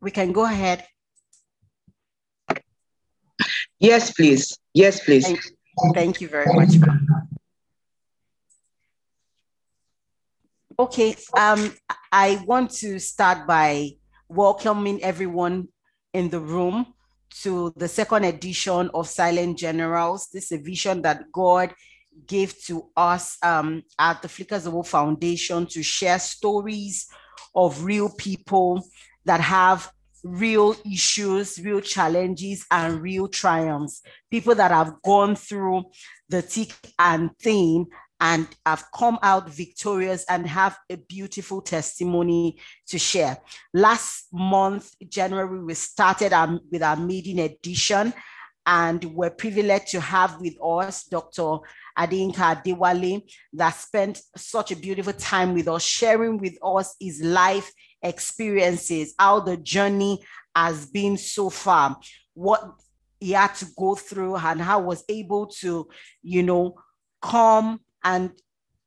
we can go ahead. Yes, please. Yes, please. Thank, thank you very much. Okay, um, I want to start by welcoming everyone in the room to the second edition of Silent Generals. This is a vision that God gave to us um, at the Flickers of Foundation to share stories of real people that have real issues, real challenges, and real triumphs. People that have gone through the thick and thin and have come out victorious and have a beautiful testimony to share. Last month, January, we started our, with our maiden edition, and we're privileged to have with us Dr. Adeyinka Adewale that spent such a beautiful time with us, sharing with us his life experiences, how the journey has been so far, what he had to go through, and how was able to, you know, come and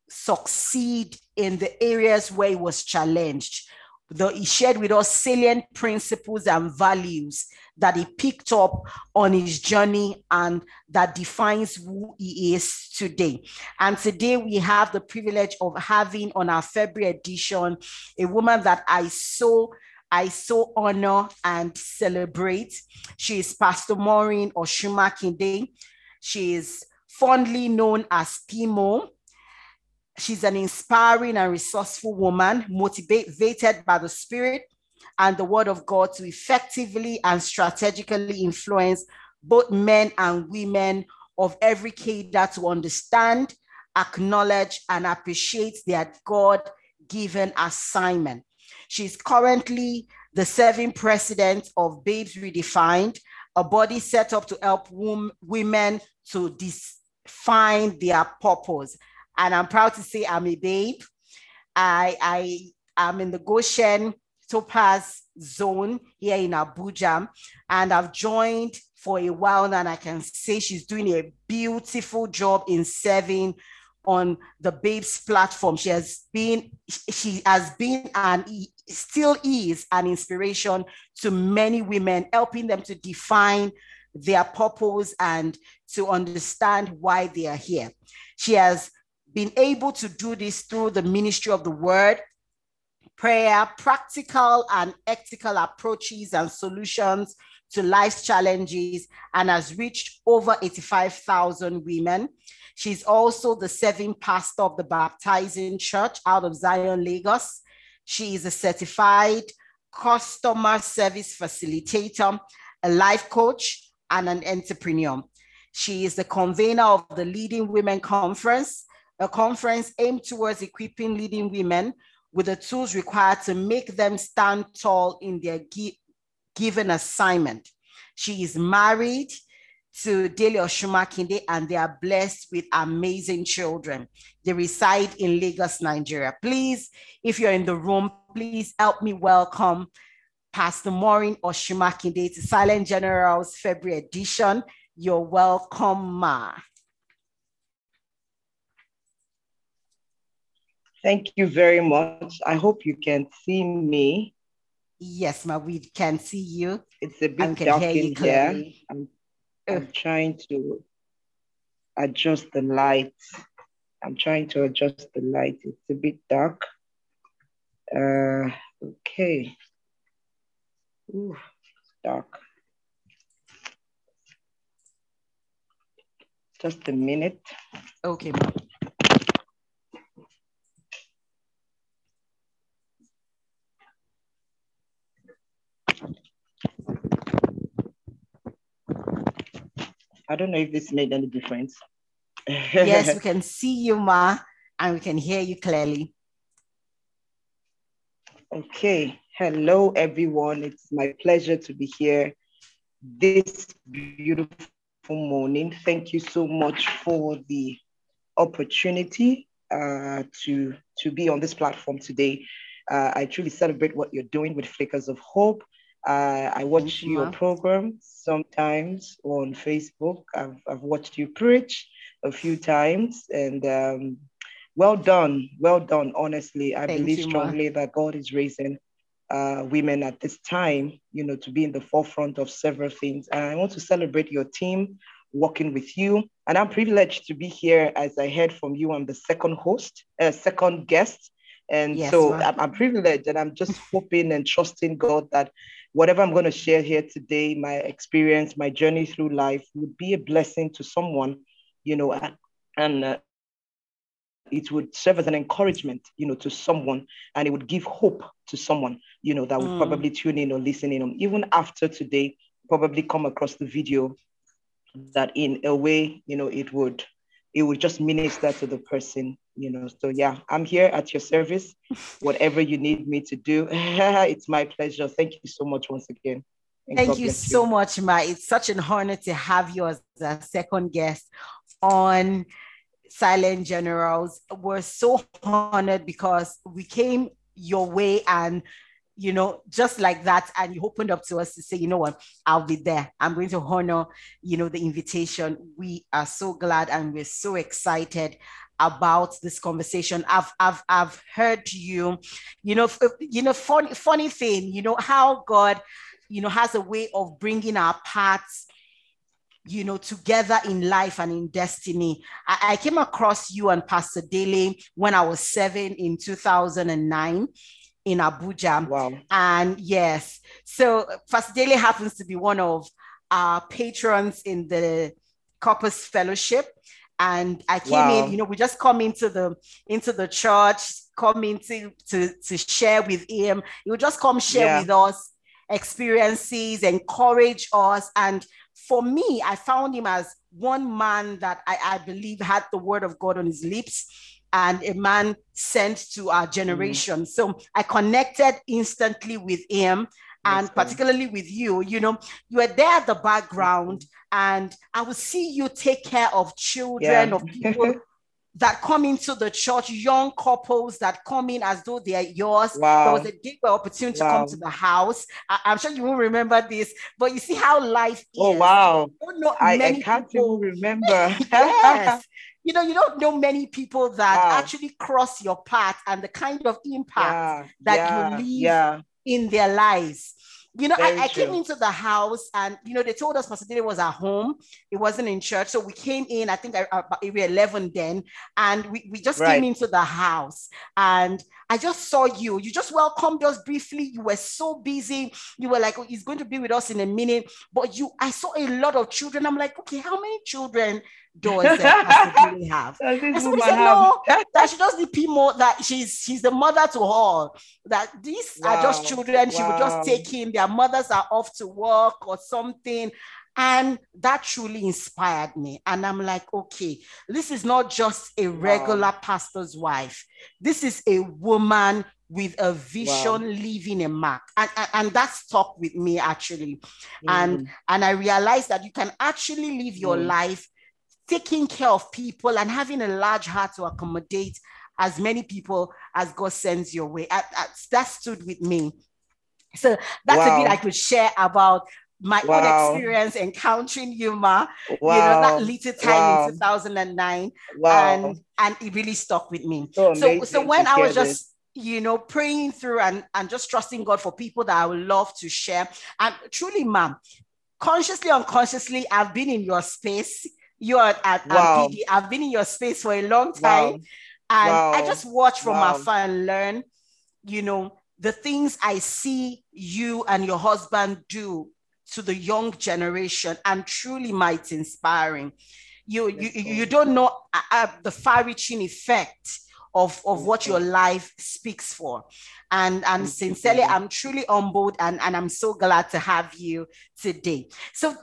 succeed in the areas where he was challenged. The, he shared with us salient principles and values that he picked up on his journey and that defines who he is today. And today we have the privilege of having on our February edition a woman that I so I so honor and celebrate. She is Pastor Maureen Osunmakinde. She is fondly known as PMo. She's an inspiring and resourceful woman, motivated by the Spirit and the Word of God to effectively and strategically influence both men and women of every cadre to understand, acknowledge, and appreciate their God given assignment. She's currently the serving president of Babes Redefined, a body set up to help women to define their purpose. And I'm proud to say I'm a babe. I, I am in the Goshen Topaz zone here in Abuja. And I've joined for a while now, and I can say she's doing a beautiful job in serving on the babes platform she has been she has been and still is an inspiration to many women helping them to define their purpose and to understand why they are here. She has been able to do this through the ministry of the word, prayer, practical and ethical approaches and solutions to life's challenges, and has reached over 85,000 women. She's also the serving pastor of the Baptizing Church out of Zion, Lagos. She is a certified customer service facilitator, a life coach, and an entrepreneur. She is the convener of the Leading Women Conference, a conference aimed towards equipping leading women with the tools required to make them stand tall in their gi- given assignment. She is married to Dele Osunmakinde and they are blessed with amazing children. They reside in Lagos, Nigeria. Please, if you're in the room, please help me welcome Pastor Maureen Osunmakinde to Silent Generals February edition. You're welcome, Ma. Thank you very much. I hope you can see me. Yes, Ma, we can see you. It's a bit dark in here. I'm, I'm trying to adjust the light. I'm trying to adjust the light. It's a bit dark. Uh, okay. Ooh, dark. Just a minute. Okay, I don't know if this made any difference. yes, we can see you, Ma, and we can hear you clearly. Okay. Hello, everyone. It's my pleasure to be here this beautiful morning. Thank you so much for the opportunity uh, to, to be on this platform today. Uh, I truly celebrate what you're doing with Flickers of Hope. Uh, I watch you, your program sometimes on Facebook. I've, I've watched you preach a few times and um, well done, well done. Honestly, I Thank believe you, strongly Ma. that God is raising uh, women at this time, you know, to be in the forefront of several things. And I want to celebrate your team working with you. And I'm privileged to be here as I heard from you. I'm the second host, uh, second guest. And yes, so I'm, I'm privileged and I'm just hoping and trusting God that whatever I'm going to share here today, my experience, my journey through life would be a blessing to someone, you know, and, and uh, it would serve as an encouragement, you know, to someone and it would give hope to someone, you know, that would mm. probably tune in or listen in. Even after today, probably come across the video that in a way, you know, it would it would just minister to the person, you know. So yeah, I'm here at your service. Whatever you need me to do, it's my pleasure. Thank you so much once again. And Thank you so you. much, Ma. It's such an honor to have you as a second guest on Silent Generals. We're so honored because we came your way and you know, just like that. And you opened up to us to say, you know what, I'll be there. I'm going to honor, you know, the invitation. We are so glad and we're so excited about this conversation. I've I've I've heard you, you know, you know, funny funny thing, you know, how God, you know, has a way of bringing our paths you know, together in life and in destiny. I, I, came across you and Pastor Dele when I was seven in 2009 in Abuja. Wow. And yes, so Pastor Dele happens to be one of our patrons in the Corpus Fellowship. And I came wow. in, you know, we just come into the into the church, come into to, to share with him. He would just come share yeah. with us experiences, encourage us. And for me, I found him as one man that I, I believe had the word of God on his lips and a man sent to our generation. Mm. So I connected instantly with him and yes, particularly with you. You know, you were there at the background, and I would see you take care of children, yeah. of people. that come into the church, young couples that come in as though they are yours. Wow. There was a gateway opportunity wow. to come to the house. I, am sure you won't remember this, but you see how life oh, is. Oh, wow. I, I, can't people... even remember. yes you know, you don't know many people that wow. actually cross your path and the kind of impact yeah, that yeah, you leave yeah. In their lives. You know, I, I, came into the house and, you know, they told us Pastor Dele was at home. It wasn't in church. So we came in, I think about area 11 then, and we, we just right. came into the house. And I just saw you. You just welcomed us briefly. You were so busy. You were like, oh, he's going to be with us in a minute. But you, I saw a lot of children. I'm like, okay, how many children does that uh, Pastor have. and somebody said, no, that she does the more that she's she's the mother to all. That these wow. are just children. Wow. She would just take him. Their mothers are off to work or something. And that truly inspired me. And I'm like, okay, this is not just a regular wow. pastor's wife. This is a woman with a vision wow. leaving a mark and, and, and that stuck with me actually mm. and and i realized that you can actually live your mm. life taking care of people and having a large heart to accommodate as many people as God sends your way. I, I, that stood with me. So that's wow. a bit I could share about my wow. own experience encountering Yuma, wow. you know, that little time wow. in 2009. Wow. And, and it really stuck with me. So, so, so when I was just, you know, praying through and, and just trusting God for people that I would love to share. And truly, ma'am, consciously, unconsciously, I've been in your space you are at wow. PD. I've been in your space for a long time. And. I just watch from afar and learn, you know, the things I see you and your husband do to the young generation and truly might inspiring. You, you, you don't know uh, uh, the far-reaching effect of, of what your life speaks for. And, and sincerely, I'm truly humbled and, and I'm so glad to have you today. So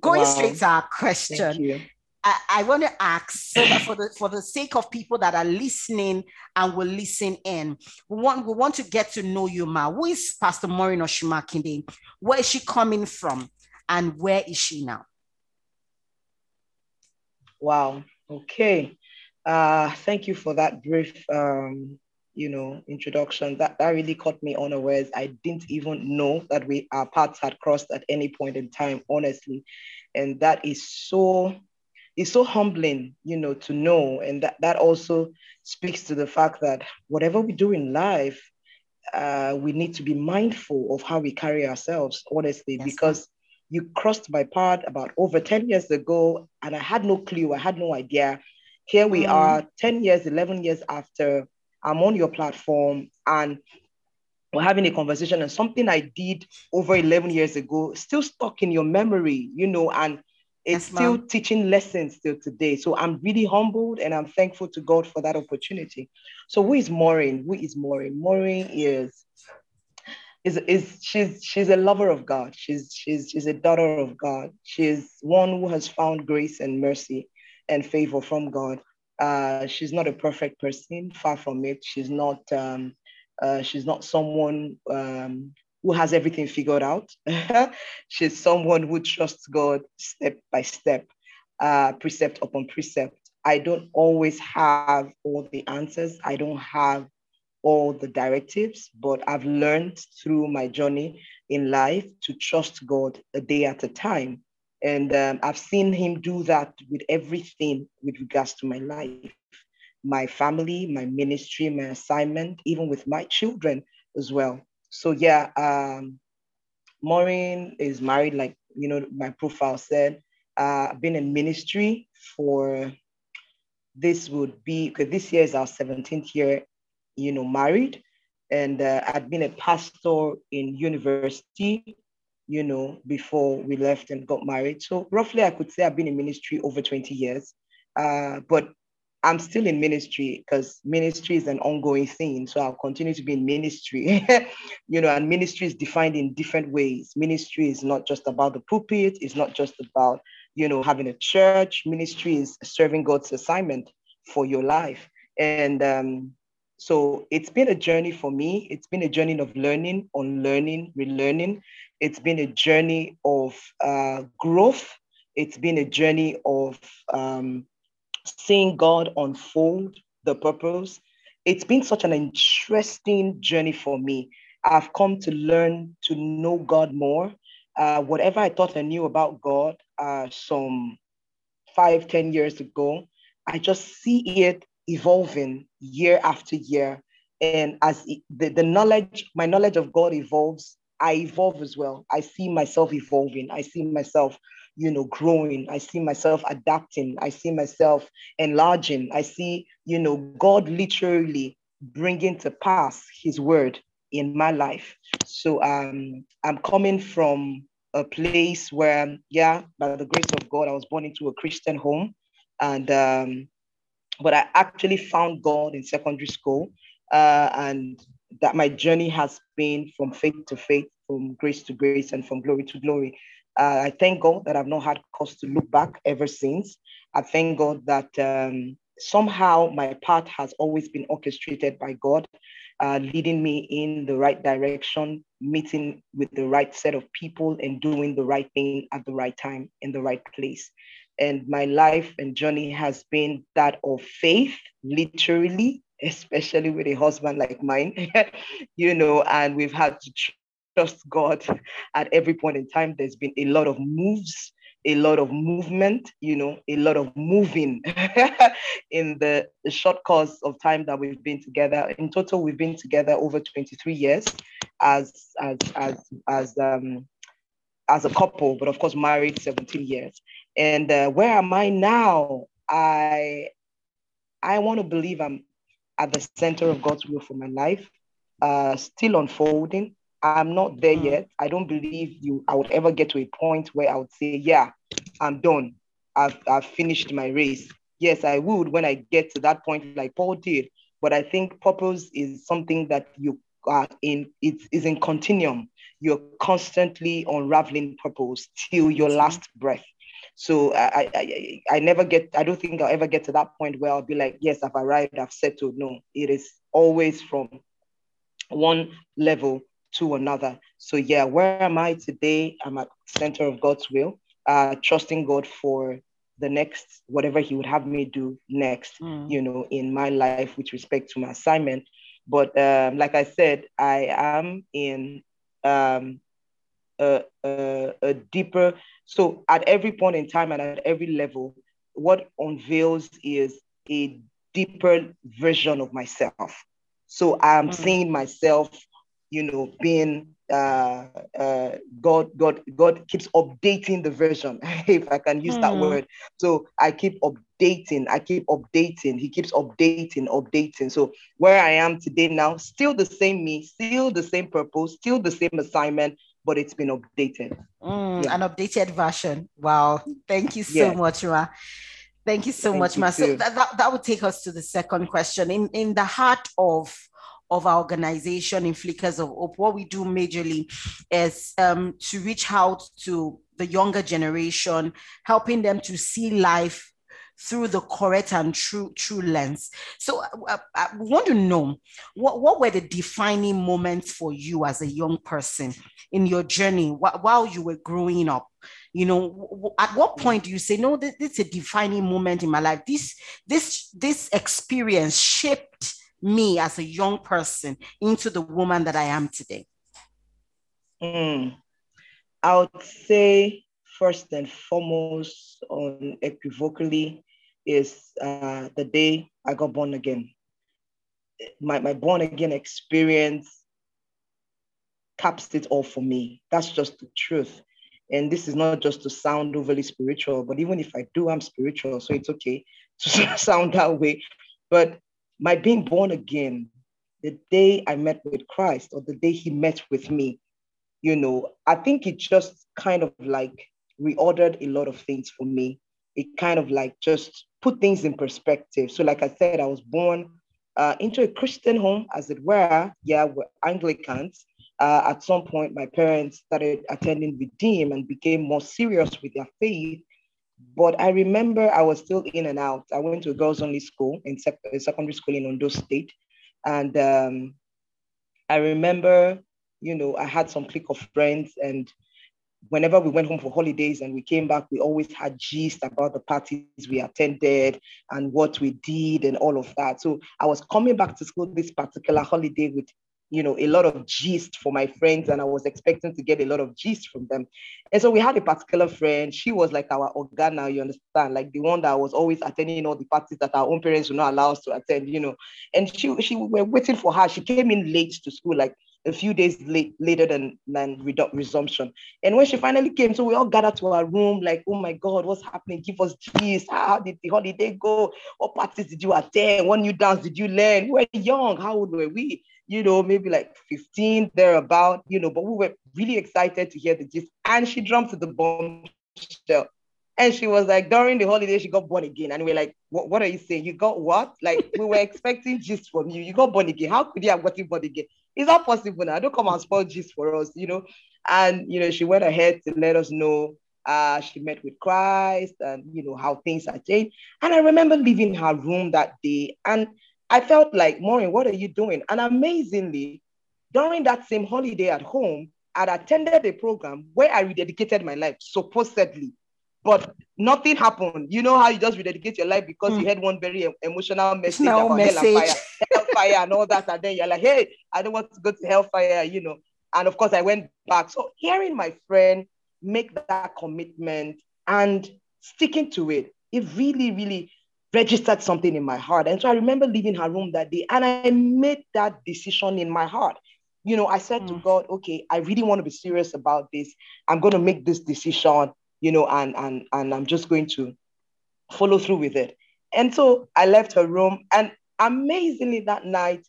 going wow. straight to our question, I, I want to ask so for the for the sake of people that are listening and will listen in, we want we want to get to know you, Ma. Who is Pastor Maureen Osunmakinde? Where is she coming from, and where is she now? Wow. Okay. Uh, thank you for that brief, um, you know, introduction. That that really caught me unawares. I didn't even know that we our paths had crossed at any point in time, honestly, and that is so it's so humbling, you know, to know. And that, that also speaks to the fact that whatever we do in life, uh, we need to be mindful of how we carry ourselves, honestly, yes, because you crossed my path about over 10 years ago, and I had no clue, I had no idea. Here we mm. are 10 years, 11 years after, I'm on your platform, and we're having a conversation, and something I did over 11 years ago still stuck in your memory, you know, and it's yes, still teaching lessons still today. So I'm really humbled and I'm thankful to God for that opportunity. So who is Maureen? Who is Maureen? Maureen is is is she's she's a lover of God. She's she's she's a daughter of God. She's one who has found grace and mercy and favor from God. Uh, she's not a perfect person, far from it. She's not um, uh, she's not someone um, who has everything figured out. She's someone who trusts God step by step, uh, precept upon precept. I don't always have all the answers. I don't have all the directives, but I've learned through my journey in life to trust God a day at a time. And um, I've seen Him do that with everything with regards to my life, my family, my ministry, my assignment, even with my children as well so yeah, um, Maureen is married, like you know, my profile said. Uh, been in ministry for this would be because this year is our 17th year, you know, married. And uh, I'd been a pastor in university, you know, before we left and got married. So roughly I could say I've been in ministry over 20 years. Uh, but I'm still in ministry because ministry is an ongoing thing. So I'll continue to be in ministry, you know, and ministry is defined in different ways. Ministry is not just about the pulpit, it's not just about, you know, having a church. Ministry is serving God's assignment for your life. And um, so it's been a journey for me. It's been a journey of learning, unlearning, relearning. It's been a journey of uh, growth. It's been a journey of um, seeing God unfold the purpose. It's been such an interesting journey for me. I've come to learn to know God more. Uh, whatever I thought I knew about God uh, some five, ten years ago, I just see it evolving year after year. And as the, the knowledge, my knowledge of God evolves, I evolve as well. I see myself evolving. I see myself you know growing. I see myself adapting. I see myself enlarging. I see you know god literally bringing to pass his word in my life. So um i'm coming from a place where yeah by the grace of god i was born into a christian home. And um but i actually found god in secondary school. Uh, and that my journey has been from faith to faith from grace to grace and from glory to glory uh, I thank God that I've not had cause to look back ever since. I thank God that um, somehow my path has always been orchestrated by God, uh, leading me in the right direction, meeting with the right set of people, and doing the right thing at the right time in the right place. And my life and journey has been that of faith, literally, especially with a husband like mine, you know, and we've had to trust God at every point in time. There's been a lot of moves, a lot of movement, you know, a lot of moving in the, short course of time that we've been together. In total, we've been together over 23 years as as as as um as a couple, but of course married 17 years. And uh, where am I now? I I want to believe I'm at the center of God's will for my life, uh, still unfolding, I'm not there mm. yet. I don't believe you. I would ever get to a point where I would say, "Yeah, I'm done. I've I've finished my race." Yes, I would when I get to that point, like Paul did. But I think purpose is something that you are in. It is in continuum. You're constantly unraveling purpose till your last breath. So I, I, I never get. I don't think I'll ever get to that point where I'll be like, "Yes, I've arrived. I've settled." No, it is always from one level to another. So yeah, where am I today? I'm at center of God's will, uh, trusting God for the next whatever He would have me do next, mm. you know, in my life with respect to my assignment. But um, like I said, I am in um, a, a, a deeper. So at every point in time and at every level, what unveils is a deeper version of myself. So I'm mm. seeing myself you know, being uh, uh, God, God, God keeps updating the version, if I can use mm. that hmm. word. So I keep updating, I keep updating. He keeps updating, updating. So where I am today now, still the same me, still the same purpose, still the same assignment, but it's been updated. Mm, yeah. An updated version. Wow. Thank you so much, Ma. Thank you so Thank much, Ma. So that, that, that would take us to the second question. In in the heart of of our organization in Flickers of Hope, what we do majorly is um, to reach out to the younger generation, helping them to see life through the correct and true true lens. So uh, I want to know what, what were the defining moments for you as a young person in your journey wh- while you were growing up? You know, at what point do you say, no, this, this is a defining moment in my life. This this this experience shaped me as a young person into the woman that I am today? Mm. I would say first and foremost, unequivocally, is uh, the day I got born again. My, my born again experience caps it all for me. That's just the truth. And this is not just to sound overly spiritual, but even if I do, I'm spiritual. So it's okay to sound that way. But my being born again, the day I met with Christ or the day he met with me, you know, I think it just kind of like reordered a lot of things for me. It kind of like just put things in perspective. So, like I said, I was born uh, into a Christian home, as it were. Yeah, we're Anglicans. Uh, at some point, my parents started attending Redeem and became more serious with their faith. But I remember I was still in and out. I went to a girls only school in sec- secondary school in Ondo State. And um, I remember, you know, I had some clique of friends, and whenever we went home for holidays and we came back, we always had gist about the parties we attended and what we did and all of that. So I was coming back to school this particular holiday with you know, a lot of gist for my friends, and I was expecting to get a lot of gist from them. And so we had a particular friend. She was like our organ now, you understand, like the one that was always attending all the parties that our own parents would not allow us to attend, you know. And she she we were waiting for her. She came in late to school, like a few days late, later than than resumption. And when she finally came, so we all gathered to our room, like, oh my God, what's happening? Give us gist. How did the holiday go? What parties did you attend? What new dance did you learn? We were young. How old were we? You know, maybe like 15, thereabout, you know, but we were really excited to hear the gist. And she jumped to the bombshell. And she was like, during the holiday, she got born again. And we are like, what, are you saying? You got what? Like, we were expecting gist from you. You got born again. How could you have gotten born again? Is that possible now. Don't come and spoil gist for us, you know? And, you know, she went ahead to let us know uh, she met with Christ and, you know, how things are changed. And I remember leaving her room that day. And I felt like, Maureen, what are you doing? And amazingly, during that same holiday at home, I'd attended a program where I rededicated my life, supposedly, but nothing happened. You know how you just rededicate your life because mm. you had one very emotional message no about message. hell and fire, hellfire and all that, and then you're like, hey, I don't want to go to hellfire, you know. And of course, I went back. So hearing my friend make that commitment and sticking to it, it really, really registered something in my heart. And so I remember leaving her room that day and I made that decision in my heart. You know, I said mm. to God, okay, I really want to be serious about this. I'm going to make this decision, you know, and and and I'm just going to follow through with it. And so I left her room and amazingly that night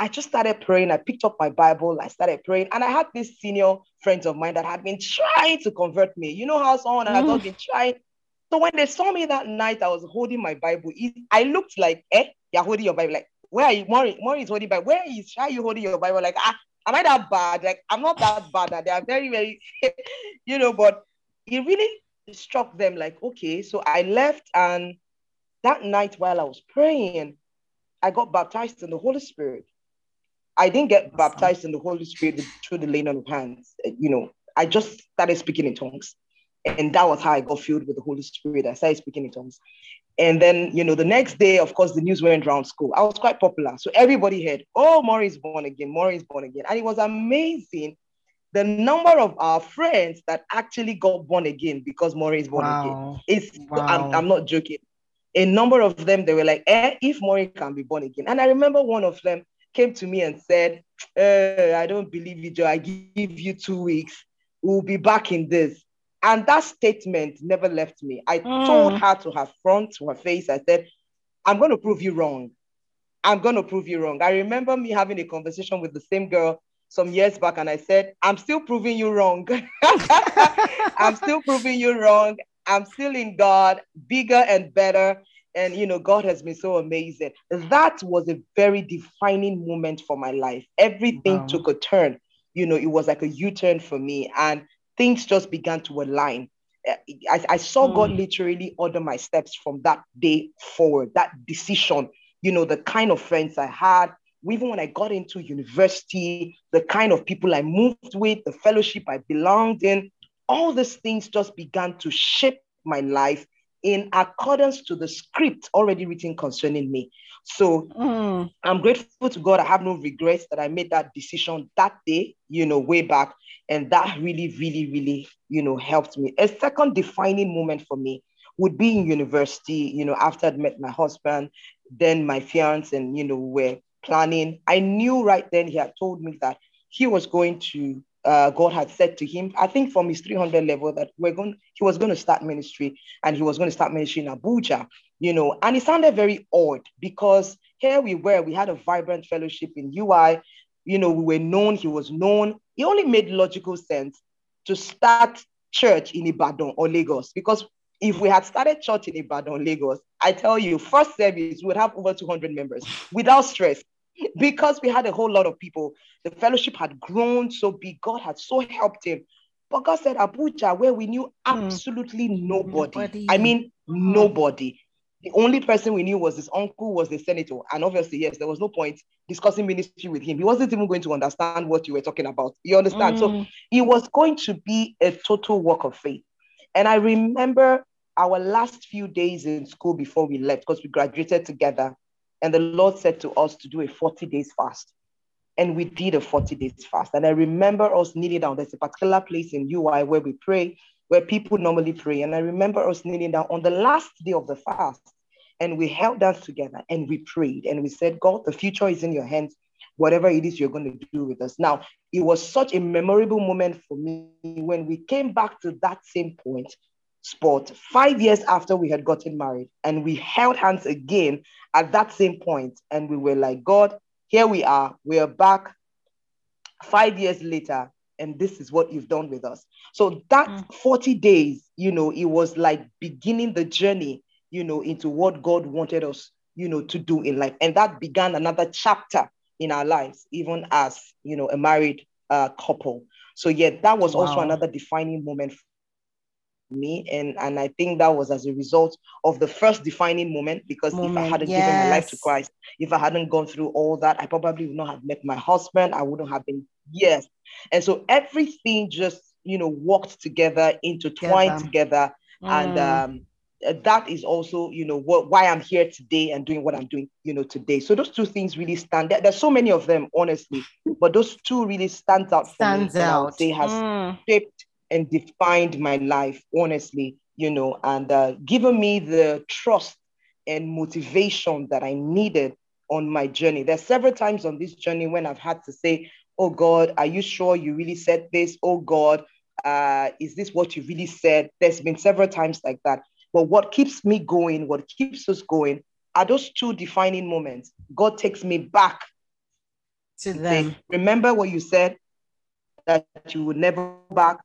I just started praying. I picked up my Bible. I started praying. And I had these senior friends of mine that had been trying to convert me. You know how someone mm. has been trying so when they saw me that night, I was holding my Bible. I looked like, eh, you're holding your Bible. Like, where are you? Maury, Maury is holding Bible. Where is why are you holding your Bible? Like, ah, am I that bad? Like, I'm not that bad. They are very, very, you know, but it really struck them like, okay. So I left and that night while I was praying, I got baptized in the Holy Spirit. I didn't get awesome. baptized in the Holy Spirit through the laying on of hands. You know, I just started speaking in tongues. And that was how I got filled with the Holy Spirit. I started speaking in tongues. And then, you know, the next day, of course, the news went around school. I was quite popular. So everybody heard, oh, Maureen's born again, Maureen's born again. And it was amazing the number of our friends that actually got born again because Maureen's born wow. again. It's, wow. I'm, I'm not joking. A number of them, they were like, eh, if Maureen can be born again. And I remember one of them, came to me and said, uh, I don't believe you, Joe. I give you two weeks. We'll be back in this. And that statement never left me. I mm. told her to her front, to her face, I said, I'm going to prove you wrong. I'm going to prove you wrong. I remember me having a conversation with the same girl some years back, and I said, I'm still proving you wrong. I'm still proving you wrong. I'm still in God, bigger and better. And, you know, God has been so amazing. That was a very defining moment for my life. Everything wow. took a turn. You know, it was like a U turn for me. And things just began to align. I, I saw mm. God literally order my steps from that day forward, that decision, you know, the kind of friends I had, even when I got into university, the kind of people I moved with, the fellowship I belonged in, all these things just began to shape my life in accordance to the script already written concerning me. So mm. I'm grateful to God. I have no regrets that I made that decision that day, you know, way back. And that really, really, really, you know, helped me. A second defining moment for me would be in university, you know, after I'd met my husband, then my fiance, and, you know, we're planning. I knew right then he had told me that he was going to uh, God had said to him, I think from his 300 level, that we're going, he was going to start ministry and he was going to start ministry in Abuja, you know, and it sounded very odd because here we were, we had a vibrant fellowship in UI, you know, we were known, he was known. It only made logical sense to start church in Ibadan or Lagos because if we had started church in Ibadan, Lagos, I tell you, first service would have over 200 members without stress because we had a whole lot of people. The fellowship had grown so big. God had so helped him. But God said, Abuja, where we knew hmm. absolutely nobody. nobody. I mean, hmm. nobody. The only person we knew was his uncle, was the senator. And obviously, yes, there was no point discussing ministry with him. He wasn't even going to understand what you were talking about. You understand? Mm. So hmm. it was going to be a total work of faith. And I remember our last few days in school before we left, because we graduated together. And the Lord said to us to do a 40 days fast. And we did a 40 days fast. And I remember us kneeling down. There's a particular place in UI where we pray, where people normally pray. And I remember us kneeling down on the last day of the fast. And we held hands together and we prayed. And we said, God, the future is in your hands, whatever it is you're going to do with us. Now, it was such a memorable moment for me when we came back to that same point sport five years after we had gotten married and we held hands again at that same point and we were like god here we are we are back five years later and this is what you've done with us so that mm. 40 days you know it was like beginning the journey you know into what god wanted us you know to do in life and that began another chapter in our lives even as you know a married uh, couple so yeah that was wow. also another defining moment me and and i think that was as a result of the first defining moment because moment, if i hadn't yes. given my life to christ if i hadn't gone through all that i probably would not have met my husband i wouldn't have been yes and so everything just you know worked together intertwined together, together mm. and um that is also you know what why i'm here today and doing what i'm doing you know today so those two things really stand there there's so many of them honestly but those two really stands out stands me, out they has mm. shaped and defined my life, honestly, you know, and uh, given me the trust and motivation that I needed on my journey. There's several times on this journey when I've had to say, Oh God, are you sure you really said this? Oh God, uh, is this what you really said? There's been several times like that. But what keeps me going, what keeps us going, are those two defining moments. God takes me back to them. Say, Remember what you said that you would never back.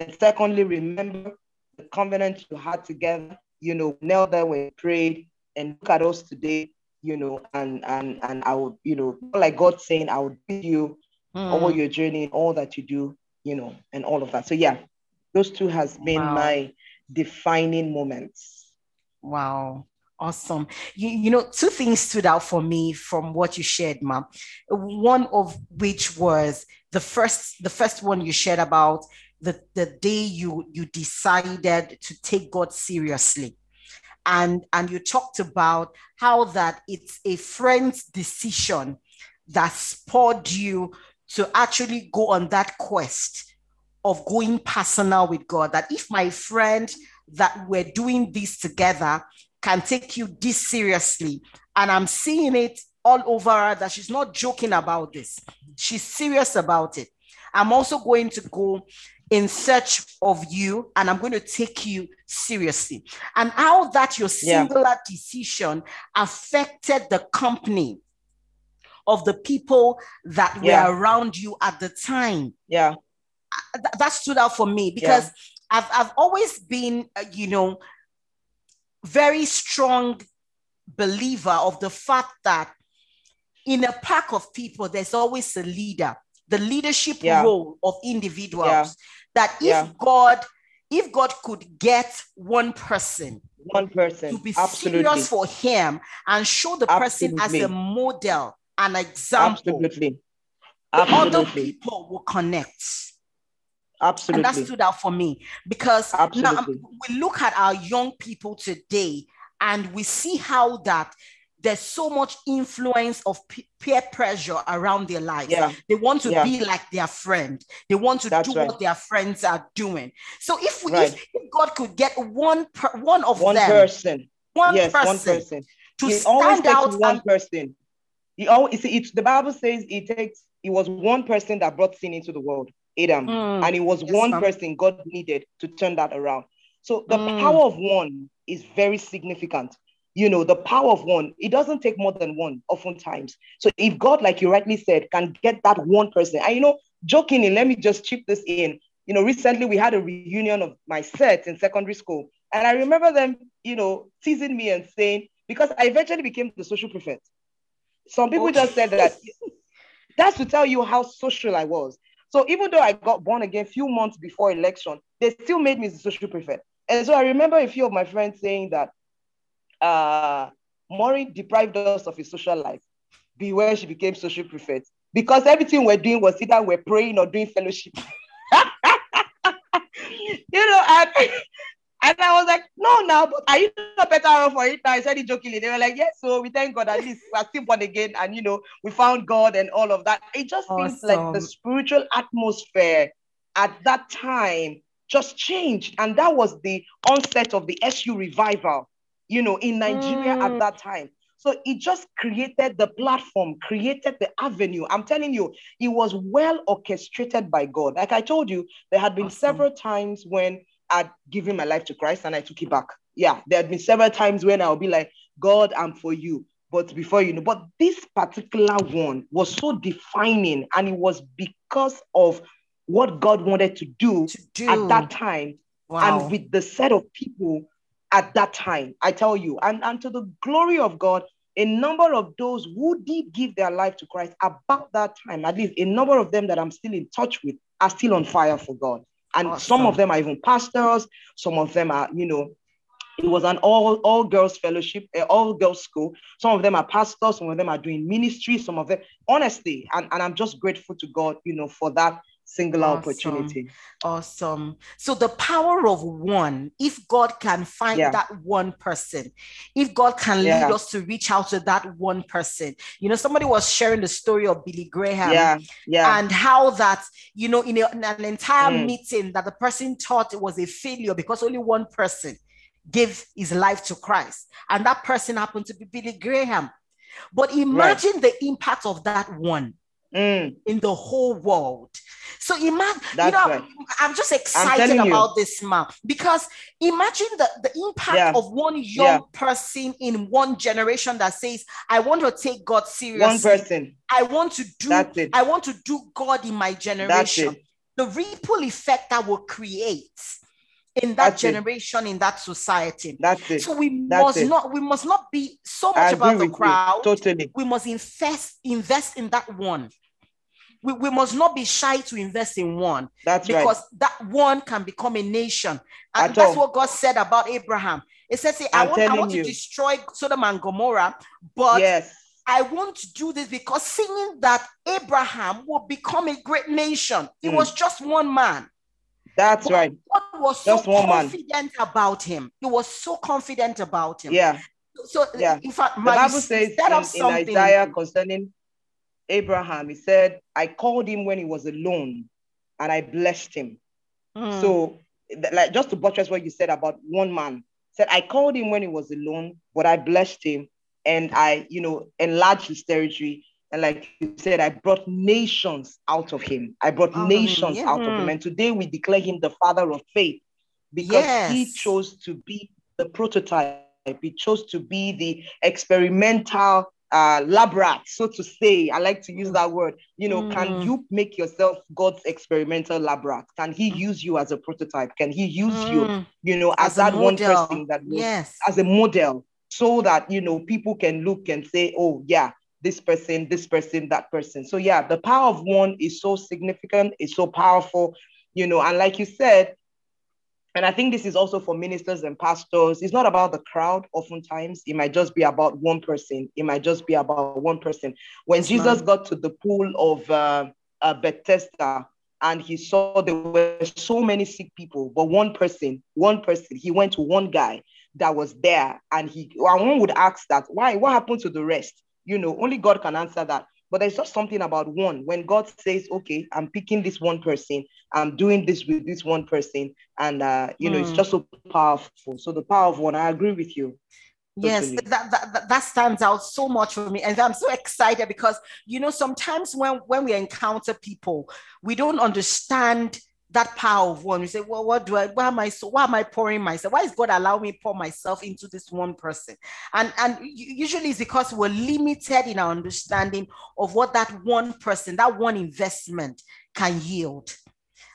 And secondly, remember the covenant you had together, you know, knelt there when prayed and look at us today, you know, and and and I would, you know, like God saying, I would give you mm. all your journey, all that you do, you know, and all of that. So yeah, those two has been wow. my defining moments. Wow. Awesome. You, you know, two things stood out for me from what you shared, ma'am. One of which was the first, the first one you shared about the, the day you you decided to take God seriously. And, and you talked about how that it's a friend's decision that spurred you to actually go on that quest of going personal with God. That if my friend that we're doing this together can take you this seriously, and I'm seeing it all over her that she's not joking about this. She's serious about it. I'm also going to go in search of you and I'm going to take you seriously. And how that your singular yeah. decision affected the company of the people that yeah. were around you at the time. Yeah. Th- that stood out for me because yeah. I've, I've always been, uh, you know, very strong believer of the fact that in a pack of people, there's always a leader the leadership yeah. role of individuals yeah. that if yeah. god if god could get one person one person to be Absolutely. serious for him and show the Absolutely. person as a model an example Absolutely. Absolutely. other people will connect Absolutely. And that stood out for me because um, Absolutely. now we look at our young people today and we see how that there's so much influence of peer pressure around their lives. Yeah. They want to yeah. be like their friend. They want to That's do right. what their friends are doing. So if, we, right. if, if God could get one per, one of one them, person, one yes, person, one person to he stand out, one and, person. He always it's the Bible says it takes it was one person that brought sin into the world, Adam, mm, and it was yes, one ma'am. person God needed to turn that around. So the mm. power of one is very significant you know, the power of one, it doesn't take more than one oftentimes. So if God, like you rightly said, can get that one person, and you know, jokingly, let me just chip this in. You know, recently we had a reunion of my set in secondary school. And I remember them, you know, teasing me and saying, because I eventually became the social prefect. Some people okay. just said that that's to tell you how social I was. So even though I got born again a few months before election, they still made me the social prefect. And so I remember a few of my friends saying that uh, Maureen deprived us of his social life. Beware, she became social prefect because everything we're doing was either we're praying or doing fellowship. you know, and, and I was like, no, now, but are you not better off for it? I said it jokingly. They were like, yes, so we thank God at least we're still born again and, you know, we found God and all of that. It just awesome. seems like the spiritual atmosphere at that time just changed. And that was the onset of the SU revival you know, in Nigeria mm. at that time. So it just created the platform, created the avenue. I'm telling you, it was well orchestrated by God. Like I told you, there had been awesome. several times when I'd given my life to Christ and I took it back. Yeah, there had been several times when I'll be like, God, I'm for you. But before you know, but this particular one was so defining, and it was because of what God wanted to do, to do. at that time, wow. and with the set of people at that time, I tell you. And, and to the glory of God, a number of those who did give their life to Christ about that time, at least a number of them that I'm still in touch with, are still on fire for God. And awesome. some of them are even pastors, some of them are, you know, it was an all all girls fellowship, uh, all girls school. Some of them are pastors, some of them are doing ministry, some of them, honestly, and, and I'm just grateful to God, you know, for that singular awesome. opportunity. Awesome. So the power of one, if God can find yeah. that one person, if God can yeah. lead us to reach out to that one person. You know, somebody was sharing the story of Billy Graham yeah. Yeah. and how that, you know, in, a, in an entire mm. meeting that the person thought it was a failure because only one person gave his life to Christ. And that person happened to be Billy Graham. But imagine right. the impact of that one mm. in the whole world. So imagine, you know, right. I'm just excited I'm about you. this man because imagine the, the impact yeah. of one young yeah. person in one generation that says, I want to take God seriously. One person. I want to do I want to do God in my generation. The ripple effect that will create in that That's generation, it. in that society. That's it. So we That's must it. not we must not be so much about the crowd. You. Totally. We must invest invest in that one. We, we must not be shy to invest in one. That's because right. that one can become a nation. And At that's all. what God said about Abraham. It says, I want, I want to destroy Sodom and Gomorrah, but yes. I want to do this because seeing that Abraham will become a great nation. It mm. was just one man. That's but right. God was Just so confident man. about him. He was so confident about him. Yeah. So yeah. in fact, the Bible says in, in Isaiah concerning Abraham, he said, I called him when he was alone and I blessed him. Mm. So, like just to buttress what you said about one man, said, I called him when he was alone, but I blessed him. and I, you know, enlarged his territory. And like you said, I brought nations out of him. I brought oh, nations yeah. out of him. And today we declare him the father of faith because yes. he chose to be the prototype. He chose to be the experimental uh, lab rat, so to say. I like to use that word. You know, mm. can you make yourself God's experimental lab rat? Can He use you as a prototype? Can He use mm. you, you know, as, as that one person that yes, as a model, so that you know people can look and say, oh yeah, this person, this person, that person. So yeah, the power of one is so significant. It's so powerful, you know. And like you said, and I think this is also for ministers and pastors. It's not about the crowd, oftentimes. It might just be about one person. It might just be about one person. When yes, Jesus got to the pool of uh, uh, Bethesda and he saw there were so many sick people, but one person, one person, he went to one guy that was there. And he, one would ask that, why? What happened to the rest? You know, only God can answer that. But there's just something about one. When God says, okay, I'm picking this one person, I'm doing this with this one person, and uh, you know, mm. it's hmm. just so powerful. So the power of one, I agree with you. Yes, that, that that stands out so much for me, and I'm so excited because you know sometimes when when we encounter people, we don't understand that power of one. You say, well, what do I, why am I so, why am I pouring myself? Why is God allowing me pour myself into this one person? And, and usually it's because we're limited in our understanding of what that one person, that one investment can yield.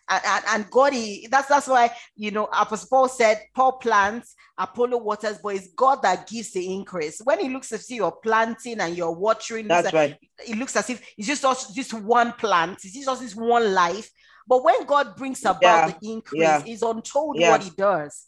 And, and, and God, he, that's, that's why, you know, Apostle Paul said, Paul plants, Apollo waters, but it's God that gives the increase. When he looks as if you're planting and you're watering, that's right. It looks as if it's just, just one plant, it's just this one life but when God brings about yeah. the increase, yeah. He's untold yeah. what He does.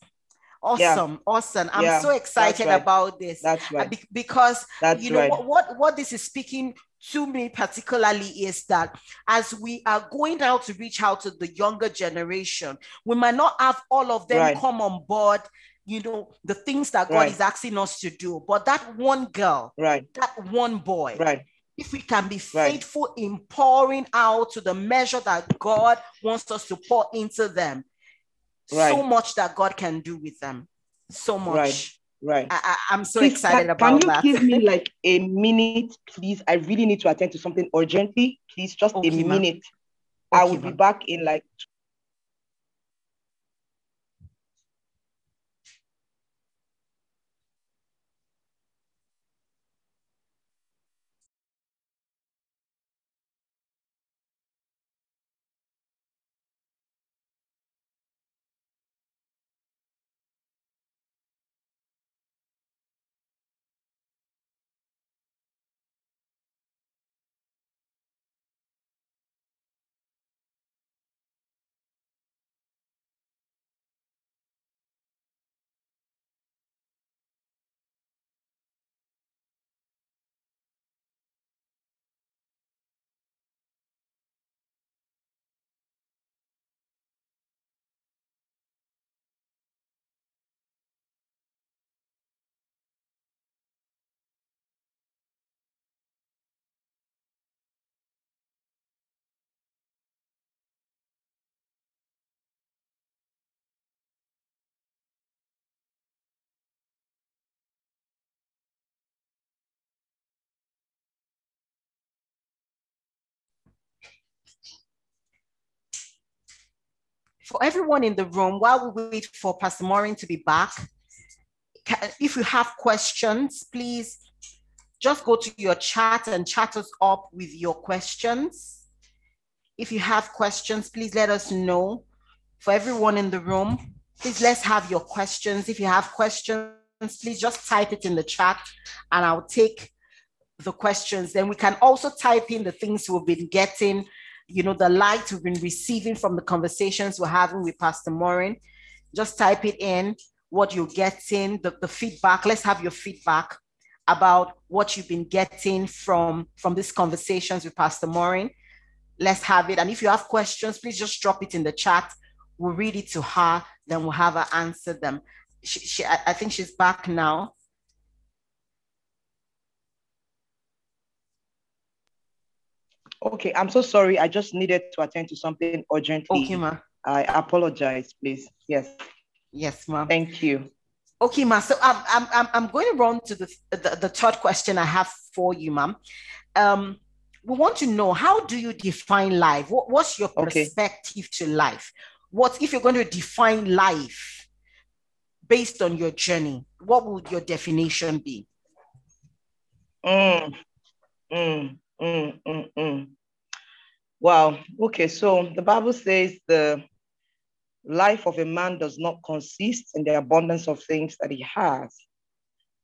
Awesome, yeah. awesome. I'm so excited right. about this. That's uh, right. because That's you know right. what, what, what this is speaking to me particularly is that as we are going out to reach out to the younger generation, we might not have all of them right. come on board you know the things that god right. is asking us to do but that one girl right that one boy right if we can be faithful right. in pouring out to the measure that God wants us to pour into them, right. so much that God can do with them. So much. Right. Right. I, am so please, excited can, about that. Can you give me like a minute, please? I really need to attend to something urgently. Please, just okay, a minute. Okay, I will be back in like for everyone in the room, while we wait for Pastor Morin to be back, if you have questions, please just go to your chat and chat us up with your questions. If you have questions, please let us know. For everyone in the room, please let's have your questions. If you have questions, please just type it in the chat and I'll take the questions. Then we can also type in the things we've been getting you know, the light we've been receiving from the conversations we're having with Pastor Morin. Just type it in, what you're getting, the, the feedback. Let's have your feedback about what you've been getting from, from these conversations with Pastor Morin. Let's have it. And if you have questions, please just drop it in the chat. We'll read it to her, then we'll have her answer them. She, she I, I think she's back now. Okay, I'm so sorry. I just needed to attend to something urgently. Okay, ma. I apologize, please. Yes. Yes, ma'am. Thank you. Okay, ma. So I'm I'm I'm, I'm going to run to the, the the third question I have for you, ma'am. Um, we want to know how do you define life? What, what's your Okay. perspective to life? What if you're going to define life based on your journey? What would your definition be? Mm, mm, mm, mm, mm. Wow. Okay. So the Bible says the life of a man does not consist in the abundance of things that he has.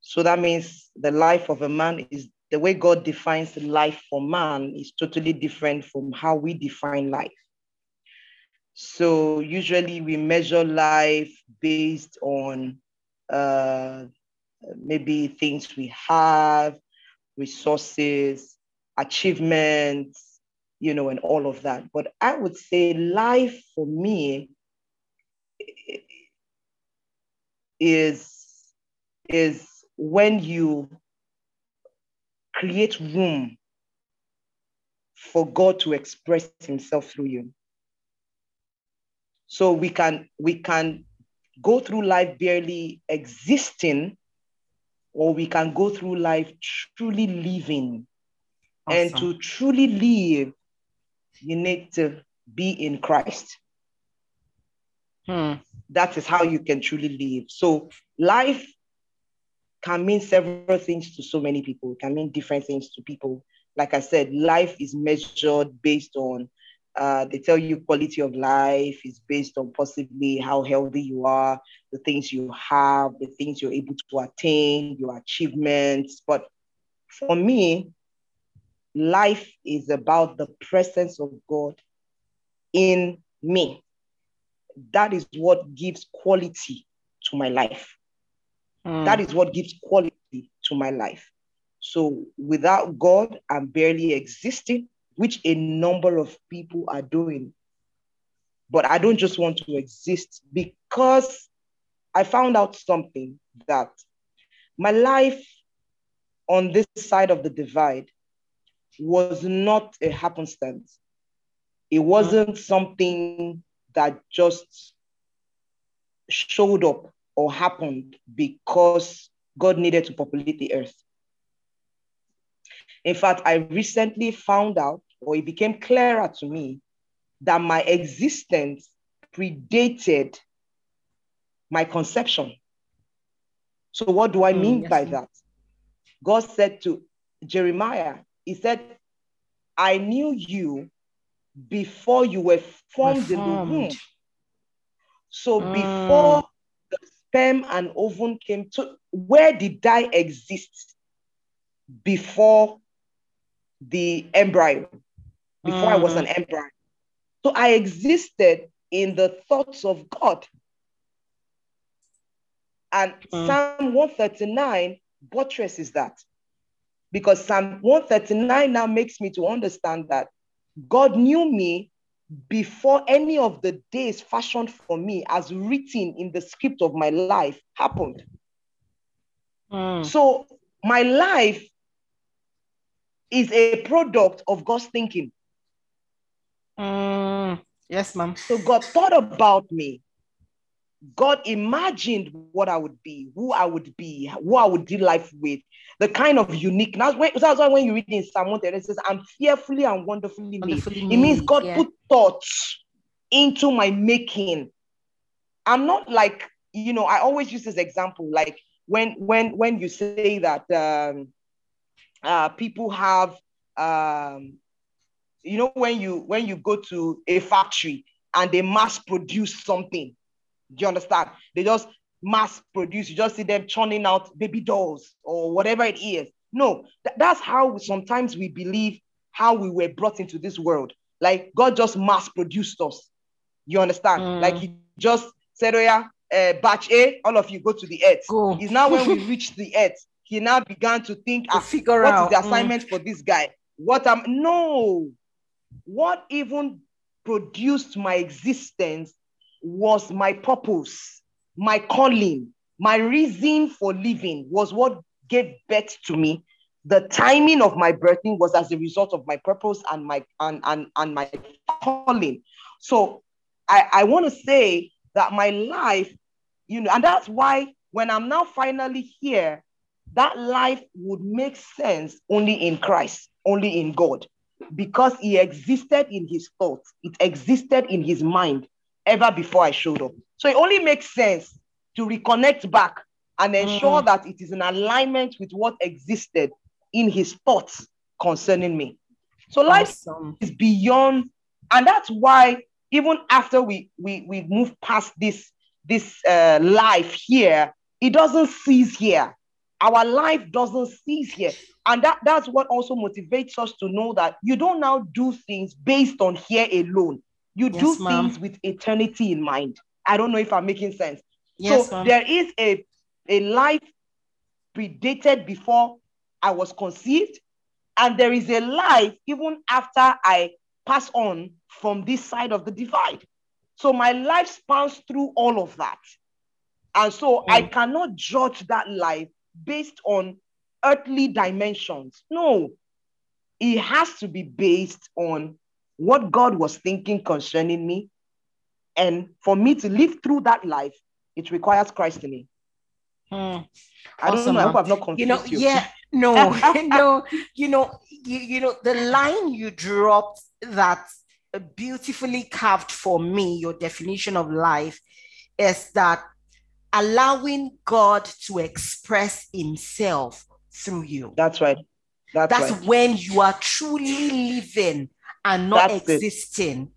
So that means the life of a man is the way God defines life for man is totally different from how we define life. So usually we measure life based on uh, maybe things we have, resources, achievements, you know, and all of that. But I would say life for me is, is when you create room for God to express himself through you. So we can we can go through life barely existing, or we can go through life truly living. And to truly live, you need to be in Christ. Hmm. That is how you can truly live. So life can mean several things to so many people. It can mean different things to people. Like I said, life is measured based on uh, they tell you quality of life is based on possibly how healthy you are, the things you have, the things you're able to attain, your achievements. But for me, life is about the presence of God in me. That is what gives quality to my life. Hmm. That is what gives quality to my life. So without God, I'm barely existing, which a number of people are doing. But I don't just want to exist because I found out something that my life on this side of the divide was not a happenstance. It wasn't something that just showed up or happened because God needed to populate the earth. In fact, I recently found out, or it became clearer to me, that my existence predated my conception. So, what do I Mm, mean yes, by that? God said to Jeremiah, He said, I knew you before you were formed in the womb. So Mm. before the sperm and ovum came to, where did I exist before the embryo? Before I was an embryo. So I existed in the thoughts of God. And Mm. Psalm 139 buttresses that. Because Psalm 139 now makes me to understand that God knew me before any of the days fashioned for me as written in the script of my life happened. Mm. So my life is a product of God's thinking. Mm. Yes, ma'am. So God thought about me. God imagined what I would be, who I would be, who I would do life with, the kind of unique. That's, why when you read in Psalm 1, it says, I'm fearfully and wonderfully made. Wonderfully It means God yeah. put thoughts into my making. I'm not like, you know, I always use this example, like when when when you say that um uh people have um you know when you when you go to a factory and they mass produce something do you understand they just mass produce you just see them churning out baby dolls or whatever it is no th- that's how sometimes we believe how we were brought into this world like god just mass produced us you understand Mm. like he just said oh yeah uh, batch a all of you go to the earth Go. it's now when we reach the earth he now began to think To ah, figure what is out. the mm. assignment for this guy? What am no? What even produced my existence was my purpose, my calling, my reason for living was what gave birth to me. The timing of my birthing was as a result of my purpose and my and and, and my calling. So I, I want to say that my life, you know, and that's why when I'm now finally here, that life would make sense only in Christ, only in God, because he existed in his thoughts, it existed in his mind ever before I showed up. So it only makes sense to reconnect back and ensure mm. that it is in alignment with what existed in his thoughts concerning me. So life awesome. is beyond, and that's why even after we we we move past this this uh, life here, it doesn't cease here. Our life doesn't cease here. And that, that's what also motivates us to know that you don't now do things based on here alone. You yes, do ma'am. things with eternity in mind. I don't know if I'm making sense. Yes, so ma'am. there is a, a life predated before I was conceived, and there is a life even after I pass on from this side of the divide. So my life spans through all of that. And so mm. I cannot judge that life based on earthly dimensions. No, it has to be based on what God was thinking concerning me. And for me to live through that life, it requires Christ in me. Hmm. I don't know. I hope I've not confused you. Know, you. yeah, no, no. You know, you, you know the line you dropped that beautifully carved for me. Your definition of life is that allowing God to express Himself through you. That's right. That's, That's right. when you are truly living and not That's existing. It.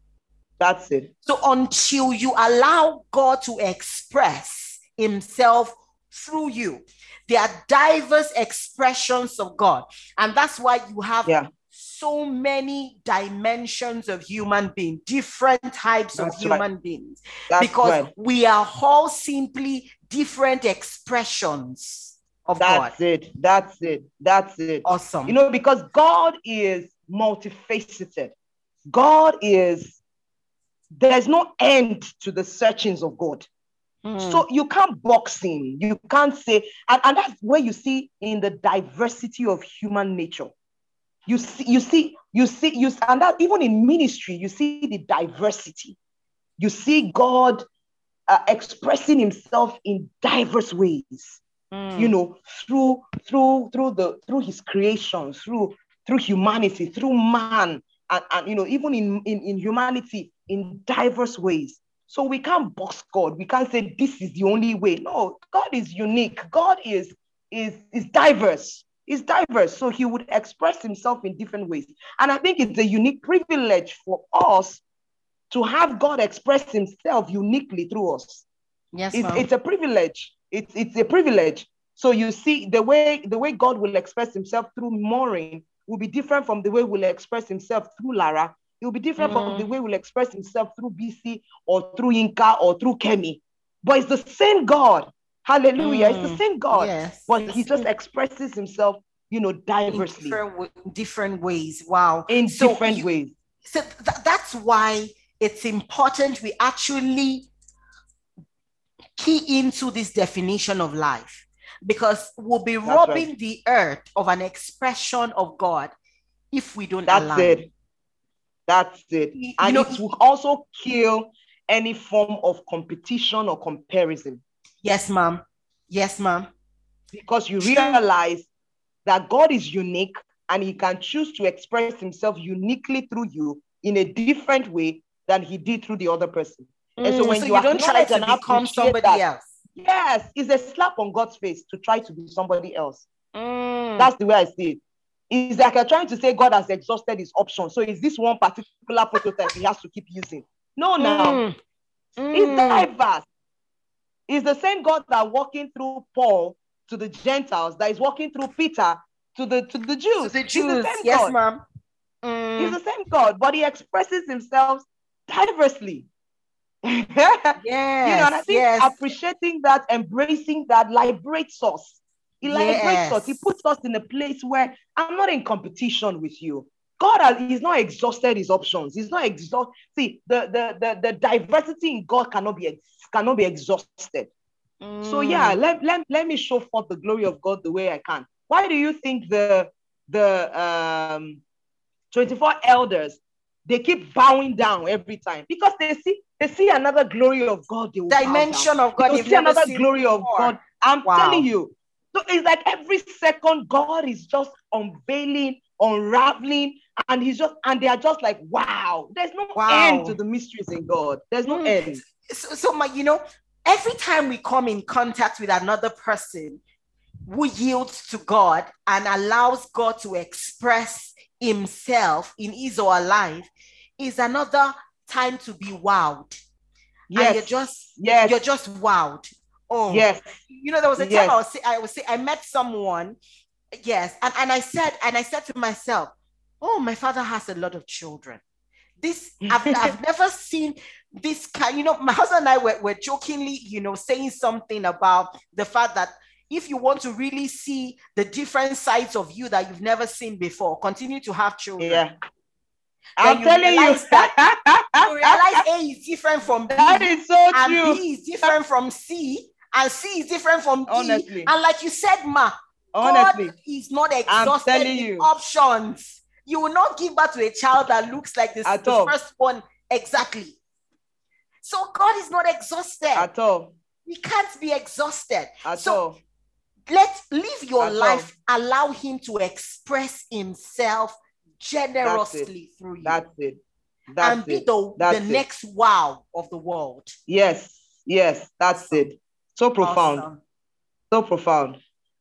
That's it. So until you allow God to express Himself through you, there are diverse expressions of God. And that's why you have yeah so many dimensions of human being, different types That's of human right. beings, That's because right. we are all simply different expressions of That's God. That's it. That's it. That's it. Awesome. You know, because God is multifaceted. God is, there's no end to the searchings of God. Mm. So you can't box in. You can't say, and, and that's where you see in the diversity of human nature. You see, you see, you see, you and that even in ministry, you see the diversity. You see God uh, expressing Himself in diverse ways. Mm. You know, through through through the through His creation, through through humanity, through man, and, and you know, even in, in in humanity in diverse ways. So we can't box God. We can't say this is the only way. No, God is unique. God is is is diverse is diverse. So he would express himself in different ways. And I think it's a unique privilege for us to have God express himself uniquely through us. Yes, it's, it's a privilege. It's, it's a privilege. So you see, the way the way God will express himself through Morin will be different from the way he will express himself through Lara. It will be different mm. from the way he will express himself through BC or through Inca or through Kemi. But it's the same God. Hallelujah. Mm, it's the mm, same God. Yes, but he just expresses himself, you know, diversely. In different, different ways. Wow. In so different you, ways. So th- that's why it's important we actually key into this definition of life because we'll be that's robbing right. the earth of an expression of God if we don't that's align. it that's it and you know, it will also kill any form of competition or comparison Yes, ma'am. Yes, ma'am. Because you realize that God is unique and he can choose to express himself uniquely through you in a different way than he did through the other person. Mm, and so when so you, you don't try to become somebody that, else. Yes, it's a slap on God's face to try to be somebody else. Mm. That's the way I see it. It's like you're trying to say God has exhausted his options. So is this one particular prototype he has to keep using? No, no. Mm. It's mm. diverse. It's the same God that walking through Paul to the Gentiles, that is walking through Peter to the to the Jews. To the Jews. The yes, God. ma'am. Mm. He's the same God, but he expresses himself diversely. Yes, you know, and I think yes. appreciating that, embracing that liberates us. He liberates yes. us. He puts us in a place where I'm not in competition with you. God has he's not exhausted his options. He's not exhausted. See, the, the the the diversity in God cannot be cannot be exhausted. Mm. So yeah, let, let, let me show forth the glory of God the way I can. Why do you think the the um 24 elders they keep bowing down every time? Because they see they see another glory of God. Dimension of God. They see another glory of God I'm Wow. telling you. So it's like every second, God is just unveiling, unraveling, and he's just and they are just like, wow, there's no Wow. end to the mysteries in God. There's no Mm. end. so, so my, you know, every time we come in contact with another person who yields to God and allows God to express himself in his or her life is another time to be wowed. And you're just yes, you're just wowed. Oh yes, you know, there was a time Yes. I was say, I was say, I met someone, yes, and, and I said, and I said to myself, Oh, my father has a lot of children. This I've, I've never seen this kind, you know, my husband and I were, were jokingly, you know, saying something about the fact that if you want to really see the different sides of you that you've never seen before, continue to have children. yeah. I'm you telling you, realize You realize A is different from B, that is so and true. B is different from C, and C is different from D. Honestly. And like you said, Ma, Honestly, God is not exhausted you. options. You will not give birth to a child that looks like this, At the all. first one exactly. So God is not exhausted. at all, we can't be exhausted. at So all. Let live your At all. life. Allow Him to express Himself generously through you, That's it. and That's be it. the, That's the it. next wow of the world. Yes, yes, that's it. So profound, Awesome. so profound.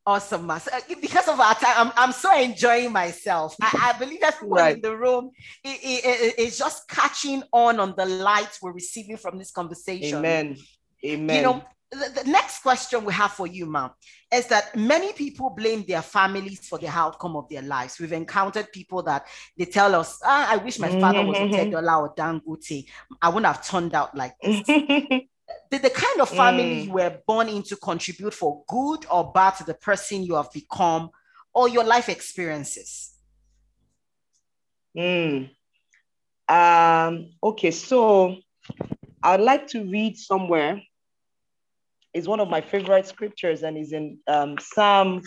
Awesome, Mas. Uh, Because of our time, I'm, I'm so enjoying myself. I, I believe everyone Right. in the room i- i- i- is just catching on on the light we're receiving from this conversation. Amen. Amen. You know, the, the next question we have for you, ma'am, is that many people blame their families for the outcome of their lives. We've encountered people that they tell us, ah, I wish my father was a Mhm. Tedola or Dangote. I wouldn't have turned out like this. Did the kind of family Mm. you were born into contribute for good or bad to the person you have become or your life experiences? Mm. Um, okay, so I'd like to read somewhere. It's one of my favorite scriptures and is in um, Psalm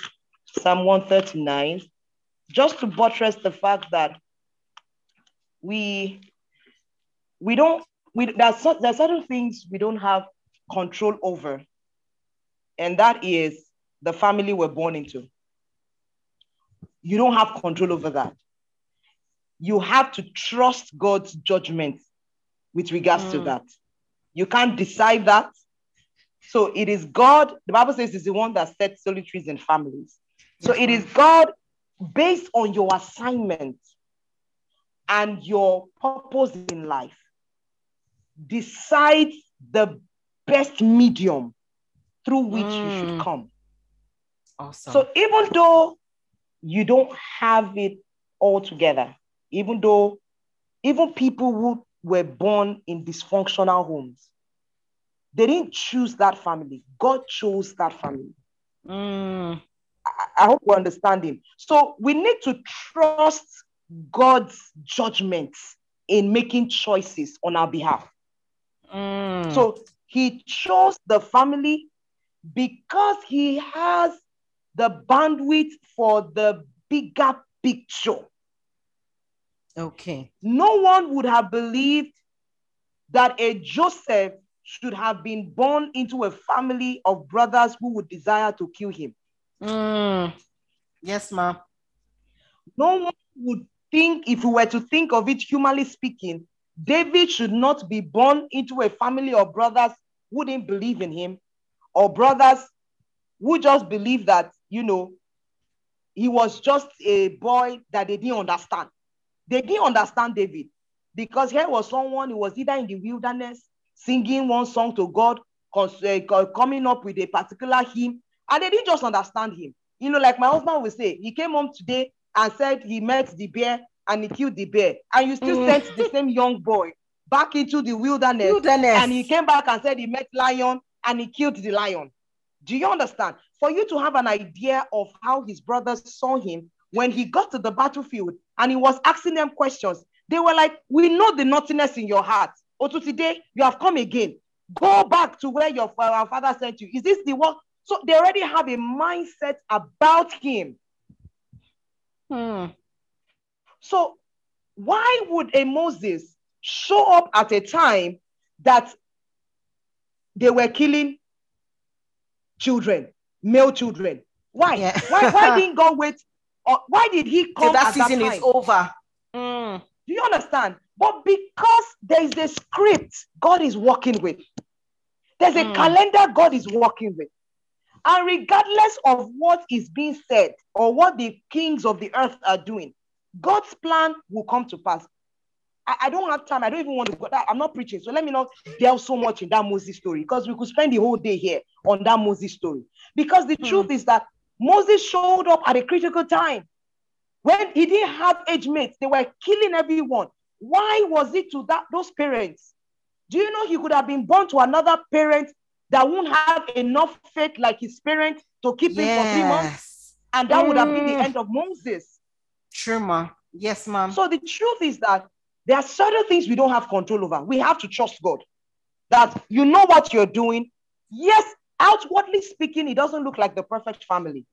Psalm 139, just to buttress the fact that we we don't we there's, cer- there's certain things we don't have control over, and that is the family we're born into. You don't have control over that you have to trust God's judgment with regards to Mm. that. You can't decide that. So it is God, the Bible says, is the one that sets solitaries in families. So it is God based on your assignment and your purpose in life. Decide the best medium through which you should Mm. come. Awesome. So even though you don't have it all together, even though even people who were born in dysfunctional homes, they didn't choose that family. God chose that family. Mm, I, I hope we're understanding. So we need to trust God's judgments in making choices on our behalf. mm. So he chose the family because he has the bandwidth for the bigger picture. okay. No one would have believed that a Joseph should have been born into a family of brothers who would desire to kill him. Mm. Yes, ma'am. No one would think, if we were to think of it humanly speaking, David should not be born into a family of brothers who didn't believe in him, or brothers who just believe that, you know, he was just a boy that they didn't understand. They didn't understand David because here was someone who was either in the wilderness singing one song to God, uh, co- coming up with a particular hymn, and they didn't just understand him. You know, like my husband would say, he came home today and said he met the bear and he killed the bear, and you still Mm. sent the same young boy back into the wilderness, Wilderness. and he came back and said he met lion and he killed the lion. Do you understand? For you to have an idea of how his brothers saw him when he got to the battlefield and he was asking them questions, they were like, We know the naughtiness in your heart. To today, you have come again. Go back to where your our father sent you. Is this the one? So they already have a mindset about him. Hmm. So why would a Moses show up at a time that they were killing children? male children. Why? Yeah. why? Why didn't God wait? Or why did He come that at season that is over. Mm. Do you understand? But because there is a script God is working with, there's a Mm. calendar God is working with. And regardless of what is being said or what the kings of the earth are doing, God's plan will come to pass. I, I don't have time. I don't even want to go. I'm not preaching. So let me not delve so much in that Moses story because we could spend the whole day here on that Moses story. Because the Hmm. truth is that Moses showed up at a critical time when he didn't have age mates. They were killing everyone. Why was it to that those parents? Do you know he could have been born to another parent that won't have enough faith like his parent to keep him for three months? And that would have been the Mm. end of Moses. True, ma. Yes, ma'am. So the truth is that there are certain things we don't have control over. We have to trust God that you know what you're doing. Yes, outwardly speaking, it doesn't look like the perfect family.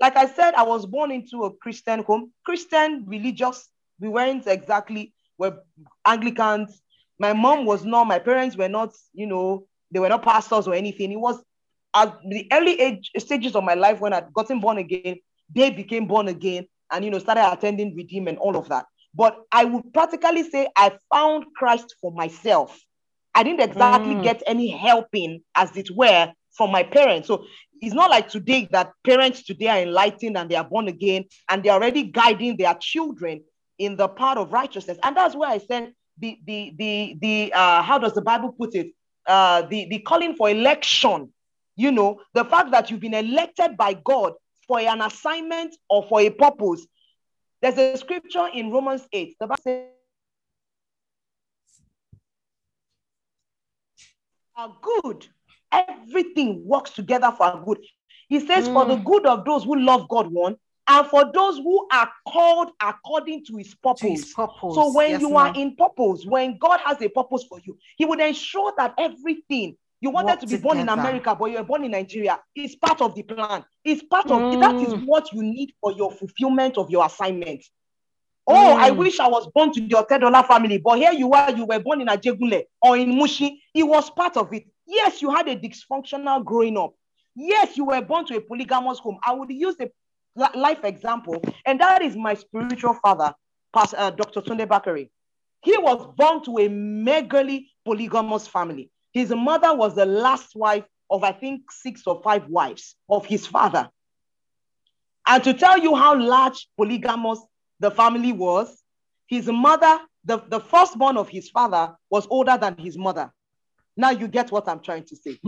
Like I said, I was born into a Christian home, Christian religious. We weren't exactly we're Anglicans. My mom was not, my parents were not, you know, they were not pastors or anything. It was at the early age stages of my life when I'd gotten born again, they became born again and you know started attending Redeem and all of that. But I would practically say I found Christ for myself. I didn't exactly Mm. get any helping, as it were, from my parents. So it's not like today that parents today are enlightened and they are born again and they're already guiding their children in the path of righteousness. And that's where I said the the the the uh how does the Bible put it? Uh the, the calling for election, you know, the fact that you've been elected by God for an assignment or for a purpose. There's a scripture in Romans 8. The Bible says are good. Everything works together for our good. He says, for the Mm. good of those who love God, one, and for those who are called according to his To purpose. his purpose. So when Yes, you are in purpose, when God has a purpose for you, He would ensure that everything you wanted to be born in. America, but you were born in Nigeria, is part of the plan. It's part of that is Mm. what you need for your fulfillment of your assignment. Oh, I Mm. wish I was born to your $10 family, but here you are, you were born in Ajegunle or in Mushin. It was part of it. Yes, you had a dysfunctional growing up. Yes, you were born to a polygamous home. I would use a li- life example, and that is my spiritual father, Pastor uh, Dr. Tunde Bakare. He was born to a megally polygamous family. His mother was the last wife of, I think, six or five wives of his father. And to tell you how large polygamous the family was, his mother, the, the firstborn of his father, was older than his mother. Now you get what I'm trying to say.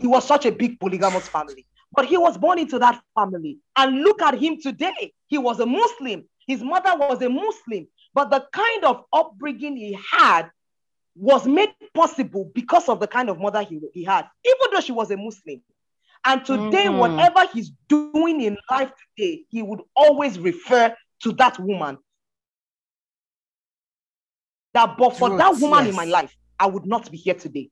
he was such a big polygamous family. But he was born into that family. And look at him today. He was a Muslim. His mother was a Muslim. But the kind of upbringing he had was made possible because of the kind of mother he, he had, even though she was a Muslim. And today, Mm. whatever he's doing in life today, he would always refer to that woman. That, but for Truth, that woman in my life, I would not be here today.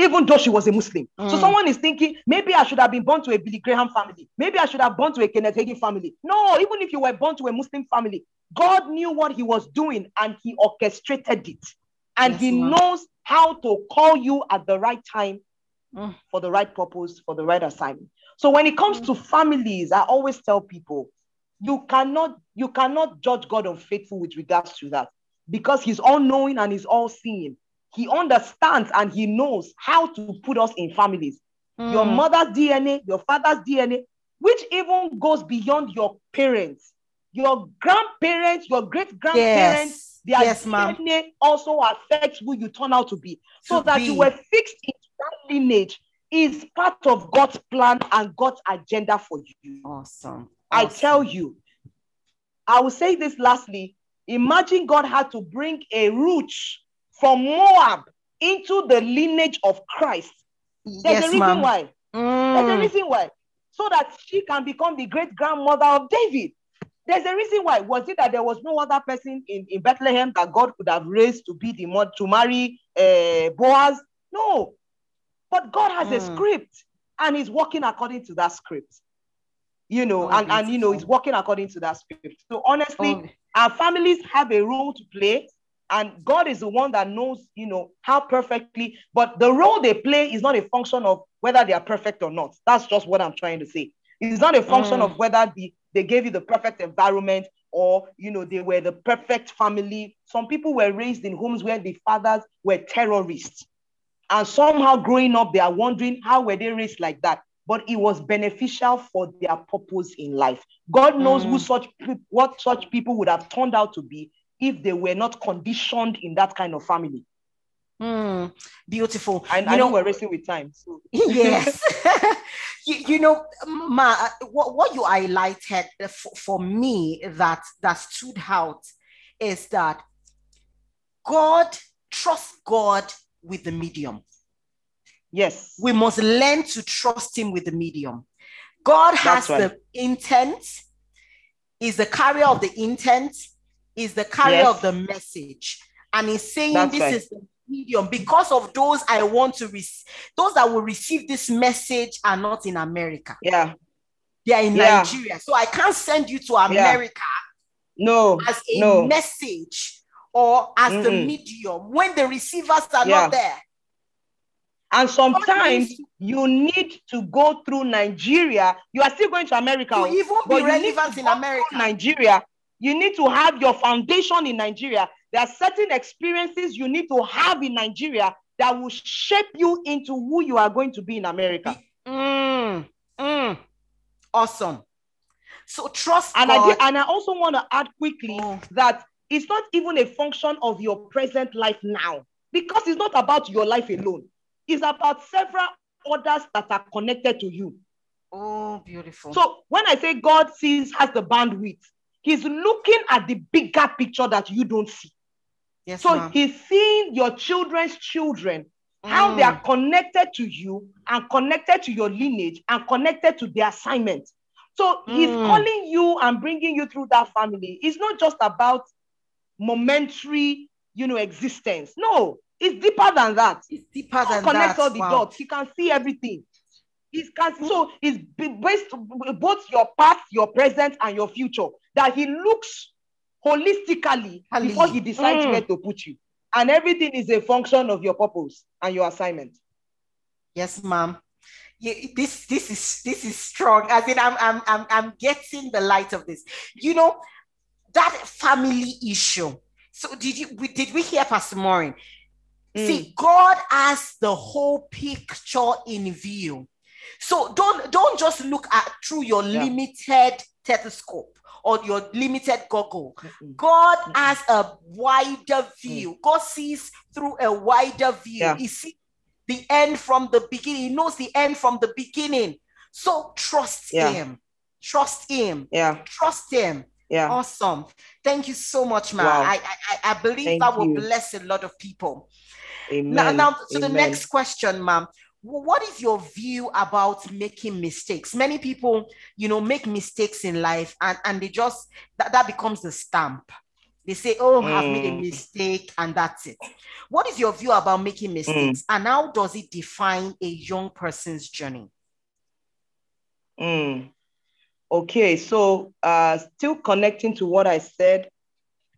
Even though she was a Muslim. So Mm. someone is thinking, maybe I should have been born to a Billy Graham family. Maybe I should have been born to a Kenneth Hagin family. No, even if you were born to a Muslim family, God knew what he was doing and he orchestrated it. And Yes, he ma'am. knows how to call you at the right time Mm. for the right purpose, for the right assignment. So when it comes Mm. to families, I always tell people, you cannot you cannot judge God unfaithful with regards to that because he's all knowing and he's all seeing. He understands and he knows how to put us in families. Your Mm. mother's DNA, your father's DNA, which even goes beyond your parents, your grandparents, your great grandparents, Yes. their Yes, ma'am. DNA also affects who you turn out to be. So To that you were fixed into that lineage is part of God's plan and God's agenda for you. Awesome. I Awesome. tell you, I will say this lastly. Imagine God had to bring a Ruth from Moab into the lineage of Christ. There's yes, a reason why. There's a Mm. reason why. So that she can become the great grandmother of David. There's a reason why. Was it that there was no other person in, in Bethlehem that God could have raised to be the mod to marry uh, Boaz? No. But God has a Mm. script and he's working according to that script. You know, Oh, and, and you know, he's working according to that script. So honestly, Oh, our families have a role to play. And God is the one that knows, you know, how perfectly, but the role they play is not a function of whether they are perfect or not. That's just what I'm trying to say. It's not a function Mm. of whether the, they gave you the perfect environment or, you know, they were the perfect family. Some people were raised in homes where the fathers were terrorists. And somehow growing up, they are wondering how were they raised like that? But it was beneficial for their purpose in life. God knows who Mm. such peop- what such people would have turned out to be if they were not conditioned in that kind of family. Mm. Beautiful. And You I know know- we're racing with time. So yes you, you know ma what, what you highlighted for, for me that that stood out is that god trust god with the medium yes, we must learn to trust him with the medium god has right. the intent is the carrier of the intent is the carrier Yes. of the message and he's saying That's this right. is the medium because of those i want to receive those that will receive this message are not in america yeah, they are in Yeah. nigeria so i can't send you to america no, as a no. message or as the Mm-mm. medium when the receivers are Yeah. not there And sometimes you need to go through Nigeria. You are still going to America, to oh, even be relevant in america Nigeria. You need to have your foundation in Nigeria. There are certain experiences you need to have in Nigeria that will shape you into who you are going to be in America. Mm, mm. Awesome. So trust And I God. did, and I also want to add quickly Oh. that it's not even a function of your present life now, because it's not about your life alone. It's about several others that are connected to you. oh, beautiful. So when I say God sees has the bandwidth, He's looking at the bigger picture that you don't see. yes, So ma'am. He's seeing your children's children, how they Mm. are connected to you and connected to your lineage and connected to the assignment. So He's Mm. calling you and bringing you through that family. It's not just about momentary, you know, existence. No, it's deeper than that. It's deeper God than connects that. all the Wow. dots. He can see everything. He can so it's b- based both your past, your present, and your future. That he looks holistically Ali. before he decides Mm. where to put you. And everything is a function of your purpose and your assignment. Yes, ma'am. Yeah, this this is this is strong. As in, I'm I'm I'm I'm getting the light of this. You know, that family issue. So did you we, did we hear Pastor Morin? Mm. See, God has the whole picture in view. So don't don't just look at through your Yeah. limited stethoscope or your limited goggle. Mm-mm. God Mm-mm. has a wider view. Mm. God sees through a wider view. Yeah. He sees the end from the beginning. He knows the end from the beginning. So trust Yeah. him. Trust him. Yeah, Trust him. yeah. Awesome. Thank you so much, man. Wow. I, I I- believe Thank that will you. bless a lot of people. Amen. Now, now to the next question, ma'am. Wh- What is your view about making mistakes? Many people, you know, make mistakes in life and, and they just that, that becomes the stamp. They say, Oh, I've made a Mm. mistake, and that's it. What is your view about making mistakes? And how does it define a young person's journey? Mm. Okay, so uh, still connecting to what I said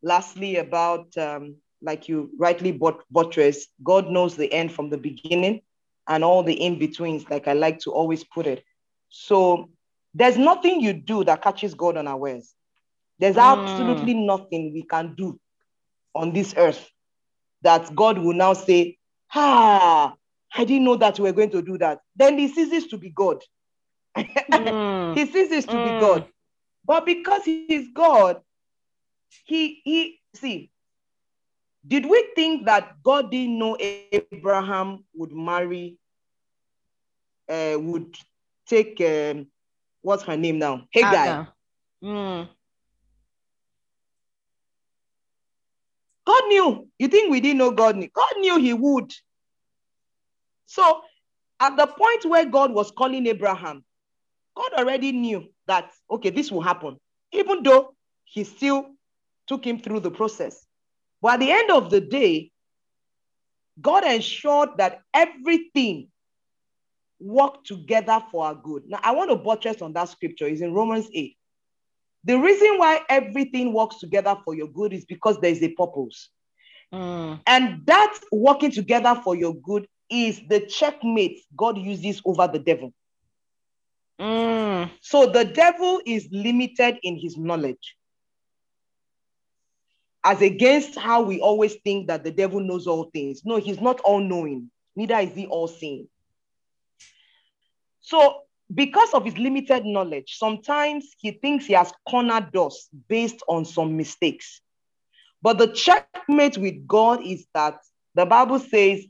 lastly about, um, like you rightly but- buttress, God knows the end from the beginning and all the in betweens, like I like to always put it. So there's nothing you do that catches God unawares. There's Mm. absolutely nothing we can do on this earth that God will now say, Ah, I didn't know that we were going to do that. Then he ceases to be God. Mm, he ceases to Mm. be God. But because he is God, he he see. Did we think that God didn't know Abraham would marry, uh, would take um, what's her name now? Hagar. Aga. Mm, God knew. You think we didn't know God knew? God knew he would. So at the point where God was calling Abraham, God already knew that, okay, this will happen, even though he still took him through the process. But at the end of the day, God ensured that everything worked together for our good. Now, I want to buttress on that scripture. It's in Romans 8. The reason why everything works together for your good is because there is a purpose. Mm. And that working together for your good is the checkmate God uses over the devil. Mm. So the devil is limited in his knowledge. As against how we always think that the devil knows all things. No, he's not all knowing, neither is he all seeing. So, because of his limited knowledge, sometimes he thinks he has cornered us based on some mistakes. But the checkmate with God is that the Bible says,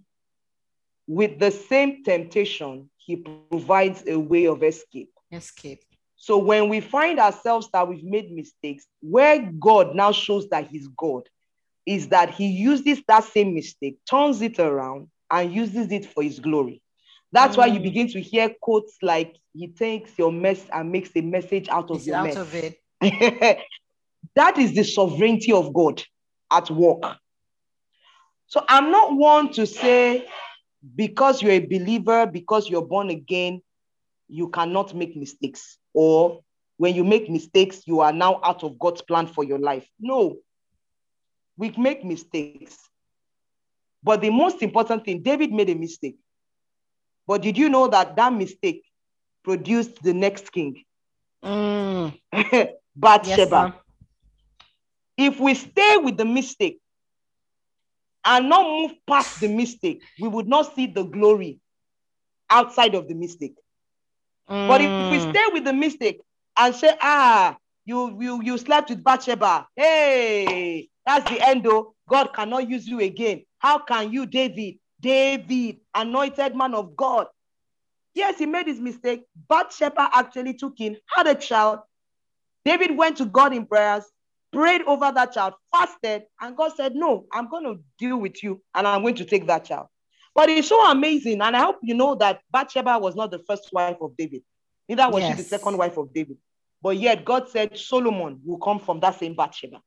with the same temptation, he provides a way of escape. Escape. So when we find ourselves that we've made mistakes, where God now shows that he's God, is that he uses that same mistake, turns it around, and uses it for his glory. That's why you Mm. begin to hear quotes like, he takes your mess and makes a message out of your out mess. of it. that is the sovereignty of God at work. So I'm not one to say because you're a believer, because you're born again, you cannot make mistakes. Or when you make mistakes, you are now out of God's plan for your life. No, we make mistakes. But the most important thing, David made a mistake. But did you know that that mistake produced the next king, Mm. Bathsheba? Yes, if we stay with the mistake and not move past the mistake, we would not see the glory outside of the mistake. But if we Mm. stay with the mistake and say, ah, you you you slept with Bathsheba, hey, that's the end. Oh, God cannot use you again. How can you, David, David, anointed man of God? Yes, he made his mistake. Bathsheba actually took in, had a child. David went to God in prayers, prayed over that child, fasted, and God said, No, I'm going to deal with you and I'm going to take that child. But it's so amazing. And I hope you know that Bathsheba was not the first wife of David, neither was she the second wife of David. But yet, God said Solomon will come from that same Bathsheba.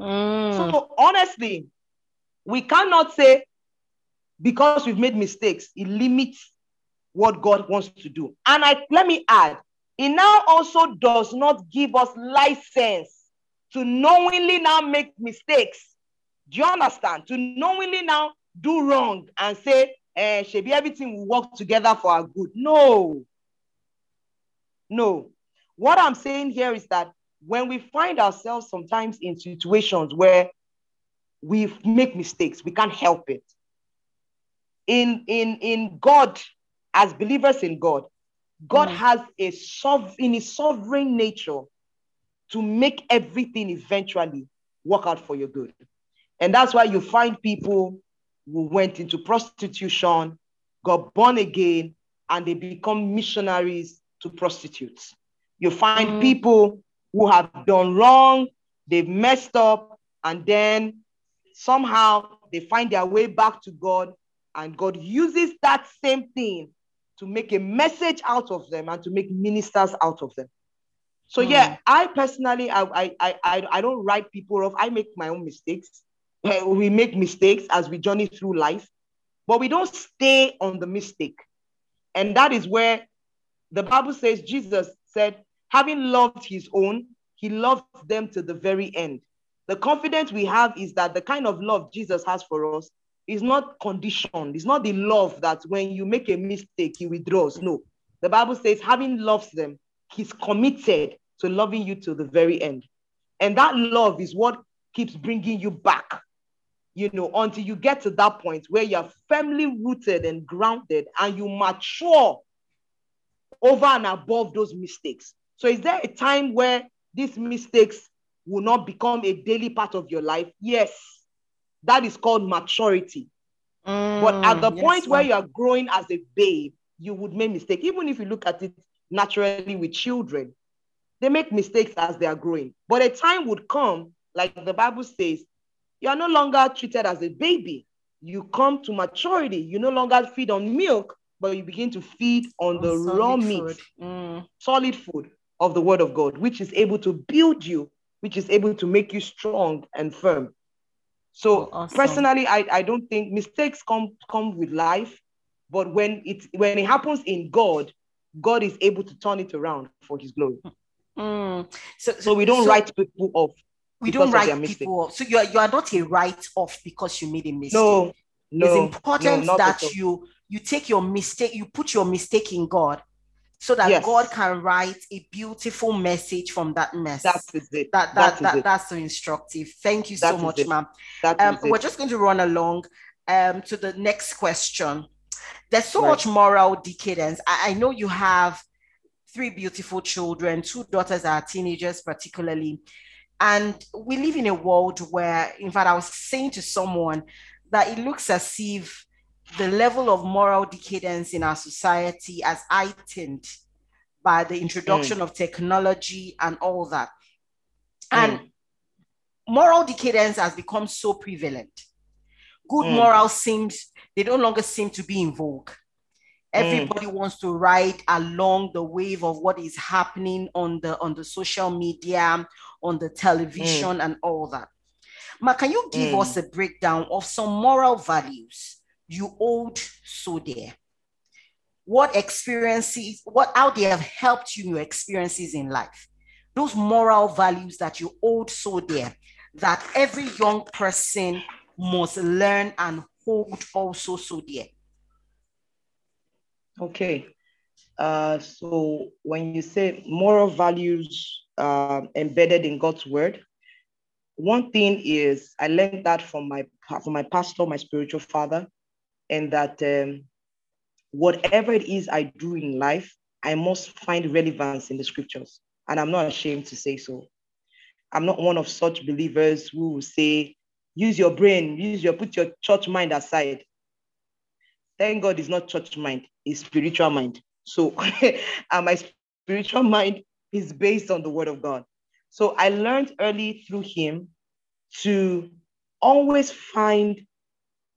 Mm. So, honestly, we cannot say because we've made mistakes, it limits what God wants to do. And I let me add, it now also does not give us license to knowingly now make mistakes. Do you understand? To knowingly now do wrong and say, eh, be everything will work together for our good. No. No. What I'm saying here is that when we find ourselves sometimes in situations where we make mistakes, we can't help it. In in in God, as believers in God, God Mm. has a sov in his sovereign nature to make everything eventually work out for your good. And that's why you find people went into prostitution, got born again, and they become missionaries to prostitutes. You find Mm. people who have done wrong, they've messed up, and then somehow they find their way back to God, and God uses that same thing to make a message out of them and to make ministers out of them. So yeah, I personally, I, I, I I don't write people off. I make my own mistakes. Eh, We make mistakes as we journey through life, but we don't stay on the mistake. And that is where the Bible says Jesus said, having loved his own, he loved them to the very end. The confidence we have is that the kind of love Jesus has for us is not conditioned. It's not the love that when you make a mistake, he withdraws. No. The Bible says, having loved them, he's committed to loving you to the very end. And that love is what keeps bringing you back, you know, until you get to that point where you're firmly rooted and grounded and you mature over and above those mistakes. So, is there a time where these mistakes will not become a daily part of your life? Yes, that is called maturity. But at the Mm. point where you are growing as a babe, you would make mistake. Even if you look at it naturally with children, they make mistakes as they are growing. But a time would come, like the Bible says, you are no longer treated as a baby. You come to maturity. You no longer feed on milk, but you begin to feed on the raw meat, food. Mm. solid food of the word of God, which is able to build you, which is able to make you strong and firm. So Oh, awesome. personally, I, I don't think mistakes come come with life, but when it when it happens in God, God is able to turn it around for his glory. Mm. So, So we don't so- write people off. We don't write people off. So you are, you are not a write off because you made a mistake. No, no. It's important no, that you you take your mistake, you put your mistake in God so that yes. God can write a beautiful message from that mess. That is it. That, that, that, that it. that's so instructive. Thank you so much, ma'am. Um, we're just going to run along um, to the next question. There's so right. much moral decadence. I, I know you have three beautiful children, two daughters are teenagers, particularly. And we live in a world where, in fact, I was saying to someone that it looks as if the level of moral decadence in our society has heightened by the introduction mm. of technology and all that. And mm. moral decadence has become so prevalent. Good mm. morals seems they no longer seem to be in vogue. Everybody mm. wants to ride along the wave of what is happening on the on the social media, on the television, mm. and all that. Ma, can you give mm. us a breakdown of some moral values you hold so dear? What experiences, what how they have helped you in your experiences in life? Those moral values that you hold so dear that every young person must learn and hold also so dear. Okay. Uh, so when you say moral values uh, embedded in God's word, one thing is I learned that from my from my pastor, my spiritual father, and that um, whatever it is I do in life, I must find relevance in the scriptures, and I'm not ashamed to say so. I'm not one of such believers who will say, "Use your brain, use your put your church mind aside." Thank God, it's not church mind; it's spiritual mind. So, and uh, my spiritual mind is based on the Word of God. So I learned early through him to always find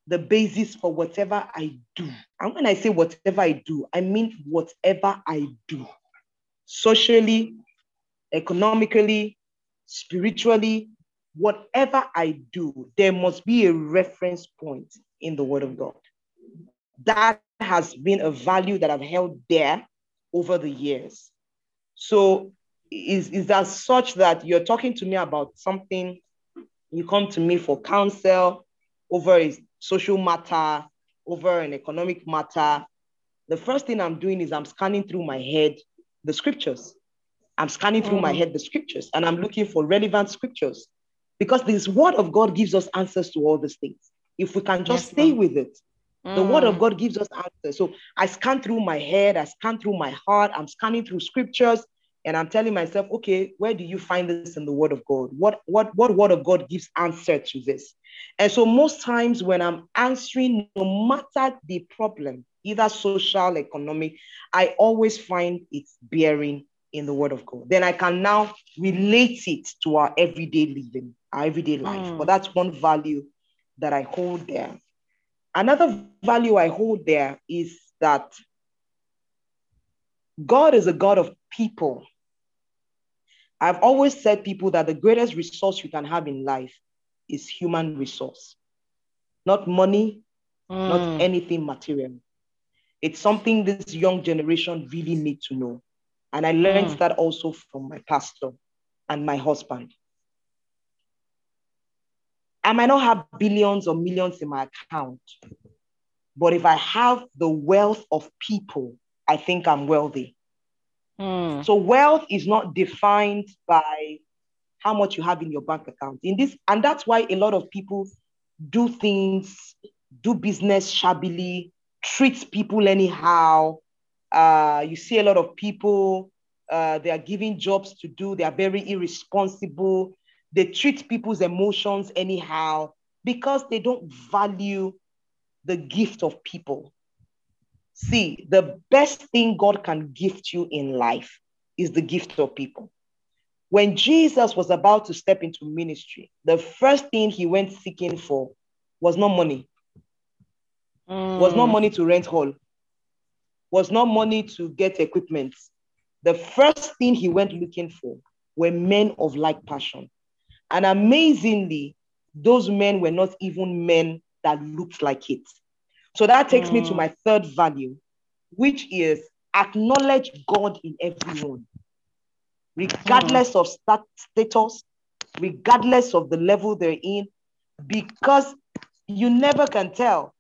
the basis for whatever I do. And when I say whatever I do, I mean whatever I do. Socially, economically, spiritually, whatever I do, there must be a reference point in the Word of God. That has been a value that I've held there over the years. So is, is that such that you're talking to me about something, you come to me for counsel over a social matter, over an economic matter. The first thing I'm doing is I'm scanning through my head the scriptures. I'm scanning through mm. my head the scriptures and I'm looking for relevant scriptures because this word of God gives us answers to all these things. If we can just yes, stay with it, mm. the word of mm. God gives us answers. So I scan through my head, I scan through my heart, I'm scanning through scriptures, and I'm telling myself, okay, where do you find this in the Word of God? What what what Word of God gives answer to this? And so most times when I'm answering, no matter the problem, either social, economic, I always find it's bearing in the Word of God. Then I can now relate it to our everyday living, our everyday life. Mm. But that's one value that I hold there. Another value I hold there is that God is a God of people. I've always said people that the greatest resource you can have in life is human resource, not money, mm. not anything material. It's something this young generation really need to know. And I learned mm. that also from my pastor and my husband. I might not have billions or millions in my account, but if I have the wealth of people, I think I'm wealthy. Mm. So wealth is not defined by how much you have in your bank account. In this, and that's why a lot of people do things, do business shabbily, treat people anyhow. Uh, you see a lot of people, uh, they are giving jobs to do, they are very irresponsible. They treat people's emotions anyhow because they don't value the gift of people. See, the best thing God can gift you in life is the gift of people. When Jesus was about to step into ministry, the first thing he went seeking for was not money, mm. was not money to rent hall, was not money to get equipment. The first thing he went looking for were men of like passion. And amazingly, those men were not even men that looked like it. So that takes mm. me to mm. my third value, which is acknowledge God in everyone, regardless mm. of stat- status, regardless of the level they're in, because you never can tell.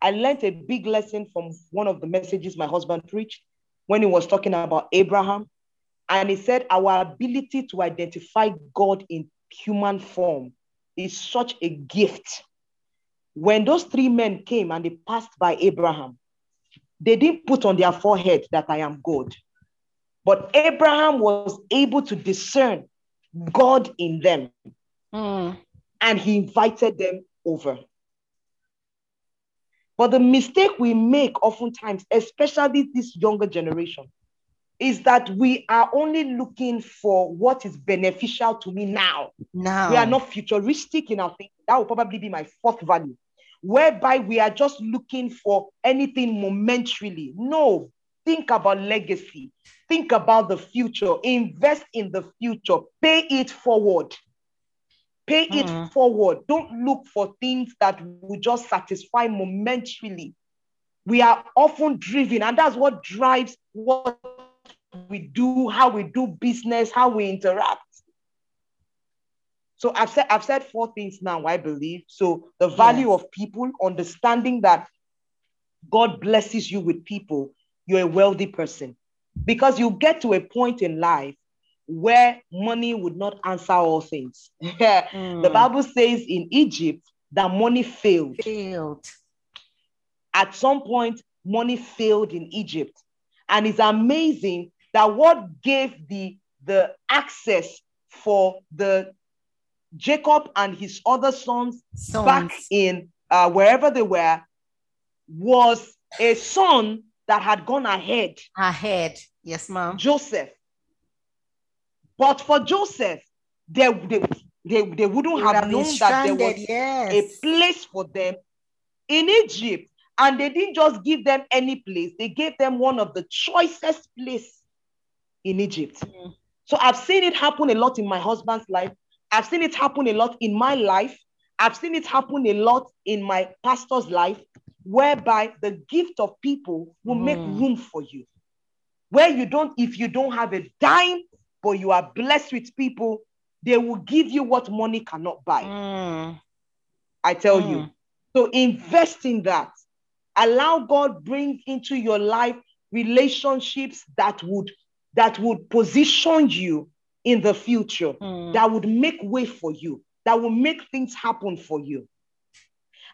I learned a big lesson from one of the messages my husband preached when he was talking about Abraham. And he said, Our ability to identify God in human form is such a gift. When those three men came and they passed by Abraham, they didn't put on their forehead that I am God. But Abraham was able to discern God in them. Mm. And he invited them over. But the mistake we make oftentimes, especially this younger generation, is that we are only looking for what is beneficial to me now. Now we are not futuristic in our thinking. That will probably be my fourth value, whereby we are just looking for anything momentarily. No, think about legacy. Think about the future. Invest in the future. Pay it forward. Pay it mm. forward. Don't look for things that will just satisfy momentarily. We are often driven, and that's what drives what we do, how we do business, how we interact. So I've said I've said four things now, I believe. So the value yes. of people, understanding that God blesses you with people, you're a wealthy person. Because you get to a point in life where money would not answer all things. mm. The Bible says in Egypt that money failed. Failed. At some point, money failed in Egypt. And it's amazing that what gave the, the access for the Jacob and his other sons, sons. back in uh, wherever they were was a son that had gone ahead. Ahead, yes, ma'am. Joseph. But for Joseph, they, they, they, they wouldn't have, have known that there was yes. a place for them in Egypt. And they didn't just give them any place, they gave them one of the choicest places in Egypt. Mm. So I've seen it happen a lot in my husband's life. I've seen it happen a lot in my life. I've seen it happen a lot in my pastor's life, whereby the gift of people will mm. make room for you. Where you don't, if you don't have a dime, but you are blessed with people, they will give you what money cannot buy. Mm. I tell mm. you. So invest in that. Allow God bring into your life relationships that would that would position you in the future, mm. that would make way for you, that will make things happen for you.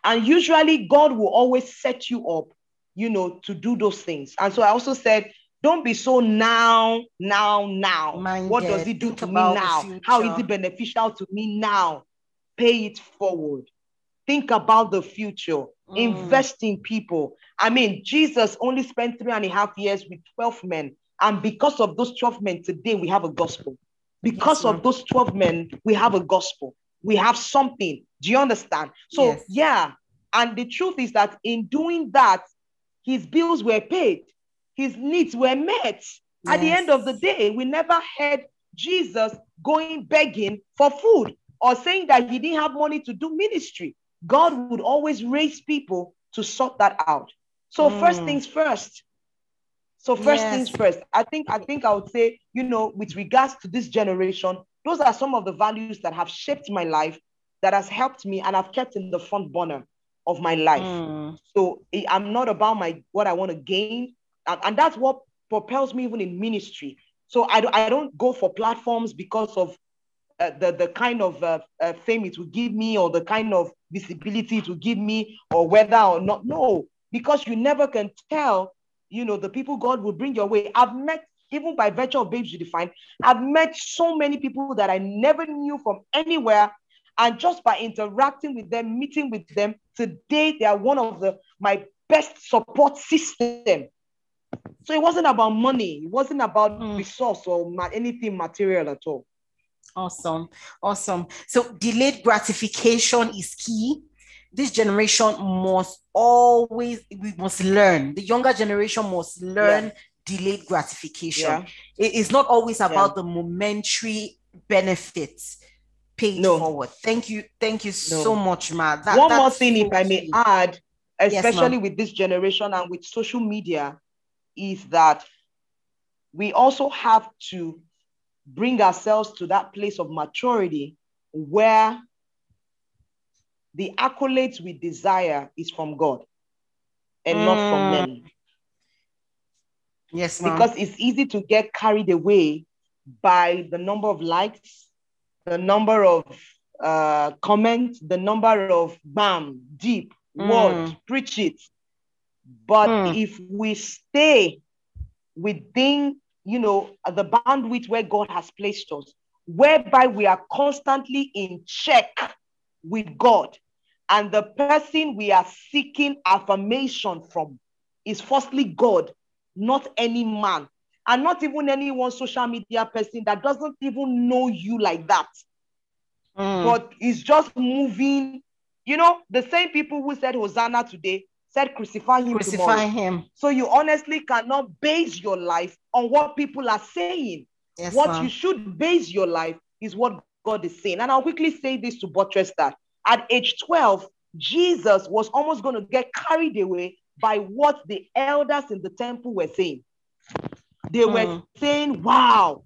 And usually God will always set you up, you know, to do those things. And so I also said don't be so now, now, now. Minded. What does it do Think to me now? How is it beneficial to me now? Pay it forward. Think about the future. Mm. Invest in people. I mean, Jesus only spent three and a half years with 12 men. And because of those 12 men, today we have a gospel. Because yes, of those 12 men, we have a gospel. We have something. Do you understand? So, yes. yeah. And the truth is that in doing that, his bills were paid his needs were met. Yes. At the end of the day, we never heard Jesus going begging for food or saying that he didn't have money to do ministry. God would always raise people to sort that out. So mm. first things first. So first yes. things first. I think I think I would say, you know, with regards to this generation, those are some of the values that have shaped my life, that has helped me, and I've kept in the front burner of my life. Mm. So I'm not about my what I want to gain and, that's what propels me even in ministry. So I, I don't go for platforms because of uh, the, the kind of uh, uh, fame it will give me or the kind of visibility it will give me or whether or not. No, because you never can tell, you know, the people God will bring your way. I've met, even by virtue of Babes Redefined, I've met so many people that I never knew from anywhere. And just by interacting with them, meeting with them, today they are one of the my best support system so it wasn't about money. It wasn't about mm. resource or anything material at all. Awesome. Awesome. So delayed gratification is key. This generation must always, we must learn. The younger generation must learn yeah. delayed gratification. Yeah. It is not always about yeah. the momentary benefits paid no. forward. Thank you. Thank you no. so much, Ma. That, One more thing, so if I may add, especially yes, with this generation and with social media, is that we also have to bring ourselves to that place of maturity where the accolades we desire is from God and mm. not from mm. men. Yes, ma'am. because it's easy to get carried away by the number of likes, the number of uh, comments, the number of bam, deep, mm. word, preach it. But mm. if we stay within, you know, the bandwidth where God has placed us, whereby we are constantly in check with God, and the person we are seeking affirmation from is firstly God, not any man, and not even any one social media person that doesn't even know you like that, mm. but is just moving. You know, the same people who said Hosanna today said crucify him crucify tomorrow. him so you honestly cannot base your life on what people are saying yes, what ma'am. you should base your life is what god is saying. And i'll quickly say this to buttress that. At age 12 jesus was almost going to get carried away by what the elders in the temple were saying. They mm. were hmm. saying wow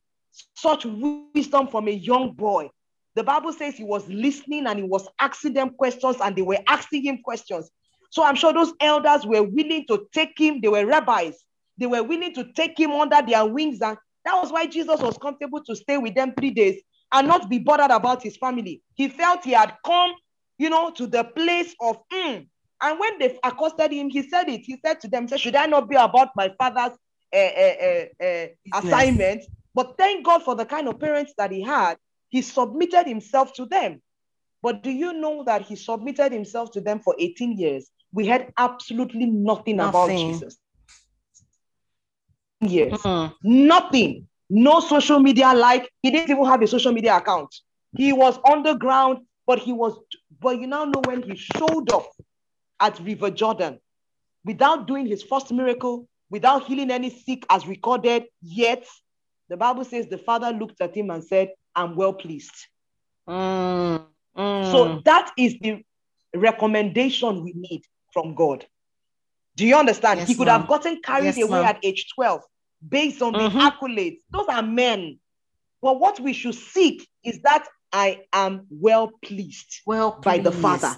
such wisdom from a young boy. The bible says he was listening and he was asking them questions and they were asking him questions. So I'm sure those elders were willing to take him, they were rabbis, they were willing to take him under their wings. And that was why Jesus was comfortable to stay with them three days and not be bothered about his family. He felt he had come, you know, to the place of, mm. and when they accosted him, he said it. He said to them, Should I not be about my father's uh, uh, uh, assignment? But thank God for the kind of parents that he had. He submitted himself to them. But do you know that he submitted himself to them for 18 years? we had absolutely nothing, nothing. about Jesus. Yes, mm-hmm. nothing. No social media like he didn't even have a social media account. He was underground, but he was. But you now know when he showed up at River Jordan without doing his first miracle, without healing any sick as recorded yet, the Bible says the father looked at him and said, I'm well pleased. Mm, mm. So that is the recommendation we need from God. Do you understand? Yes, he could have gotten carried yes, away at age 12 based on mm-hmm. the accolades. Those are men. But what we should seek is that I am well pleased, well pleased. by the Father.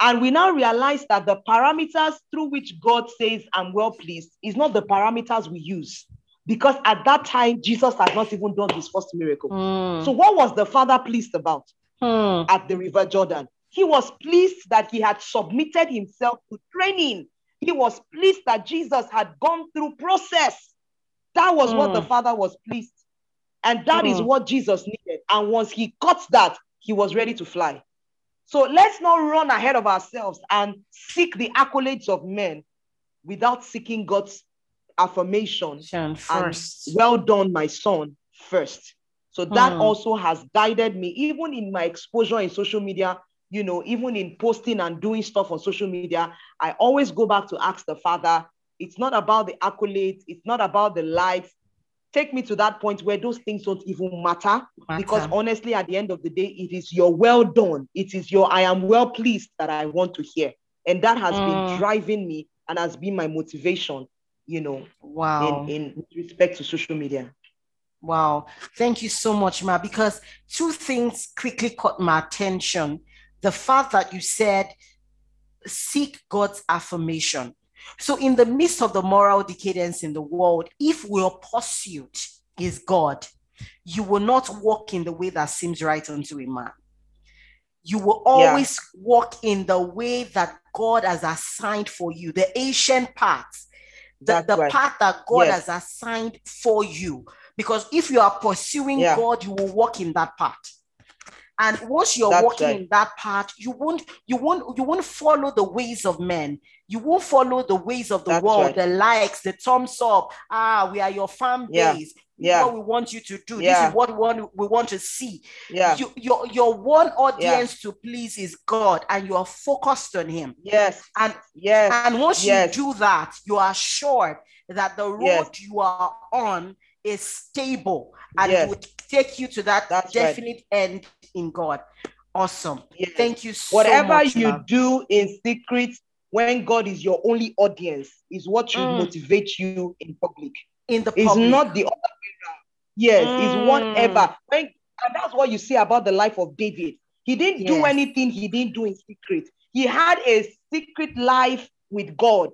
And we now realize that the parameters through which God says I'm well pleased is not the parameters we use. Because at that time, Jesus had not even done his first miracle. Mm. So, what was the Father pleased about mm. at the River Jordan? He was pleased that he had submitted himself to training. He was pleased that Jesus had gone through process. That was mm. what the mm. Father was pleased. And that mm. is what Jesus needed. And once he got that, he was ready to fly. So let's not run ahead of ourselves and seek the accolades of men without seeking God's affirmation. First. Well done, my son, first. So that mm. also has guided me, even in my exposure in social media you know, even in posting and doing stuff on social media, I always go back to ask the Father. It's not about the accolades, it's not about the likes. Take me to that point where those things don't even matter, matter. Because honestly, at the end of the day, it is your well done. It is your I am well pleased that I want to hear. And that has mm. been driving me and has been my motivation, you know, wow. in, in respect to social media. Wow. Thank you so much, Ma, because two things quickly caught my attention the fact that you said, seek God's affirmation. So, in the midst of the moral decadence in the world, if your pursuit is God, you will not walk in the way that seems right unto a man. You will always yeah. walk in the way that God has assigned for you, the ancient path, the, the right. path that God yes. has assigned for you. Because if you are pursuing yeah. God, you will walk in that path. And once you're That's walking right. in that path, you won't, you won't, you won't follow the ways of men. You won't follow the ways of the That's world, right. the likes, the thumbs up. Ah, we are your fan yeah. base. Yeah. what we want you to do. Yeah. This is what we want, we want to see. Yeah. You, your, your one audience yeah. to please is God, and you are focused on Him. Yes. And yes. And once yes. you do that, you are sure that the road yes. you are on is stable and yes. it would take you to that That's definite right. end in God. Awesome. Yes. Thank you so Whatever much, you do in secret when God is your only audience is what should mm. motivate you in public. In the public. It's not the other way around. Yes, mm. it's whatever. When and that's what you see about the life of David. He didn't do anything he didn't do in secret. He had a secret life with God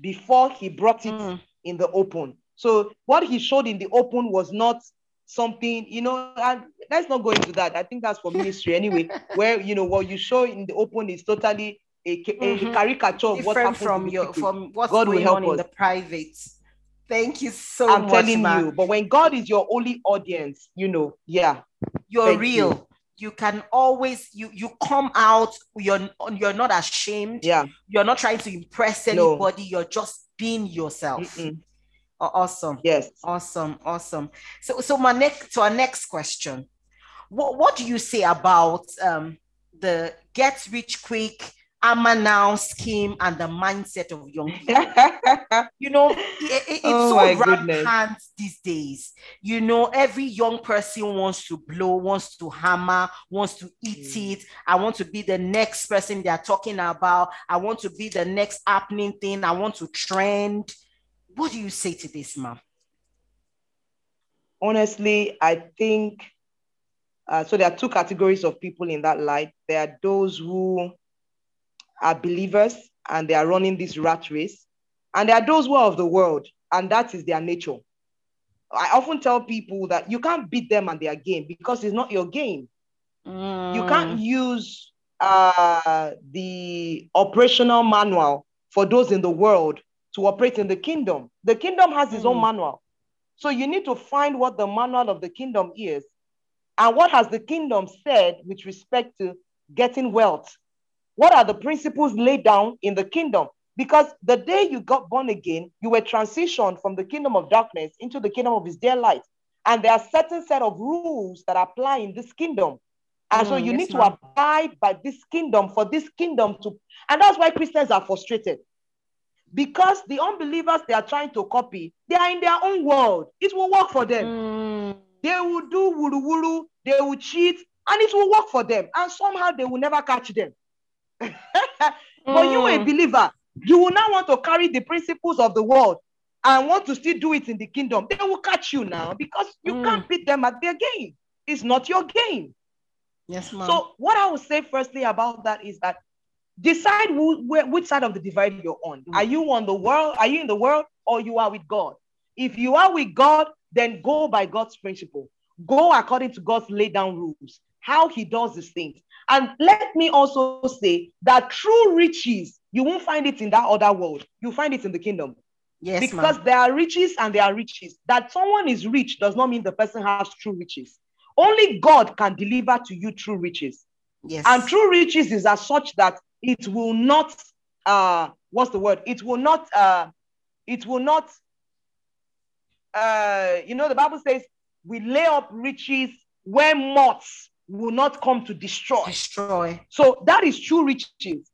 before he brought it Mm. in the open. So what he showed in the open was not something, you know, and let's not go into that. I think that's for ministry anyway, where you know what you show in the open is totally a, Mhm. caricature of what happens from your secret. from what's God will going help on in the private. Thank you so I'm much, telling ma. you, but when God is your only audience, you know, yeah, You're Thank real. you. You. can always you you come out. You're you're not ashamed. yeah. You're not trying to impress No. anybody. You're just being yourself. Mm-mm. Awesome. Yes. Awesome, awesome. So, so my next to our next question, what what do you say about um the get rich quick Amma now scheme and the mindset of young people? You know, it- it- it's Oh so rampant these days. You know, every young person wants to blow, wants to hammer, wants to eat Mm. it. I want to be the next person they are talking about. I want to be the next happening thing. I want to trend. What do you say to this, ma'am? Honestly, I think uh, so. There are two categories of people in that light. There are those who are believers and they are running this rat race, and there are those who are of the world, and that is their nature. I often tell people that you can't beat them and their game because it's not your game. You Mm. can't use uh, the operational manual for those in the world to operate in the kingdom. The kingdom has its own Mm. manual. So you need to find what the manual of the kingdom is and what has the kingdom said with respect to getting wealth. What are the principles laid down in the kingdom? Because the day you got born again, you were transitioned from the kingdom of darkness into the kingdom of his dear light. And there are certain set of rules that apply in this kingdom. And so Mm, you yes, need to abide by this kingdom for this kingdom to, and that's why Christians are frustrated. Because the unbelievers they are trying to copy, they are in their own world. It will work for them. Mm. They will do wuru wuru, they will cheat, and it will work for them. And somehow they will never catch them. but you, a Mm. believer, you will not want to carry the principles of the world and want to still do it in the kingdom. They will catch you now because you Mm. can't beat them at their game. It's not your game. Yes, ma'am. So, what I would say firstly about that is that decide who, which side of the divide you're on. Mm. Are you on the world? Are you in the world, or you are with God? If you are with God, then go by God's principle. Go according to God's laid down rules. How He does these things. And let me also say that true riches you won't find it in that other world. You find it in the kingdom yes, because there are riches and there are riches. That someone is rich does not mean the person has true riches. Only God can deliver to you true riches. Yes. And true riches is as such that it will not, uh, what's the word? It will not, uh, it will not, uh, you know, the Bible says we lay up riches where moths will not come to destroy. destroy. So that is true riches.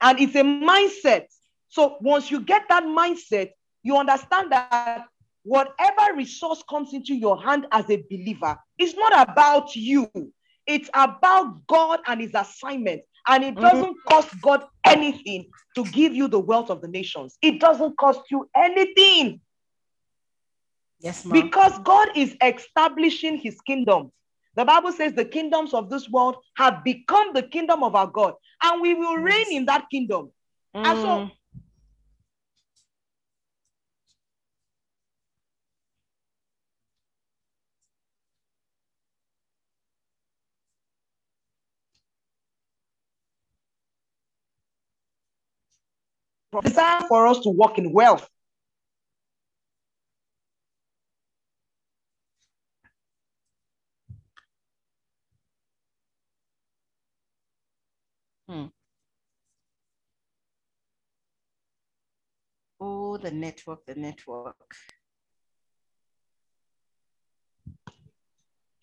And it's a mindset. So once you get that mindset, you understand that whatever resource comes into your hand as a believer, it's not about you. It's about God and his assignment. And it doesn't mm-hmm. cost God anything to give you the wealth of the nations. It doesn't cost you anything Yes, ma'am. because God is establishing his kingdom. The Bible says the kingdoms of this world have become the kingdom of our God, and we will reign in that kingdom. And so, Mm. desire for us to walk in wealth. Oh, the network, the network.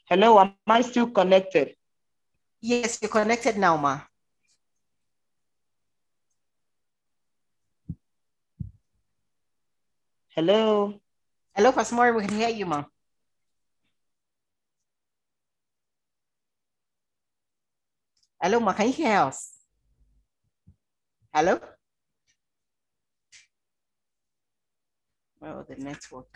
Hello, am I still connected? Yes, you're connected now, ma. Hello. Hello, Pastor we can hear you, ma. Hello, ma, can you hear us? Hello? Oh, the network.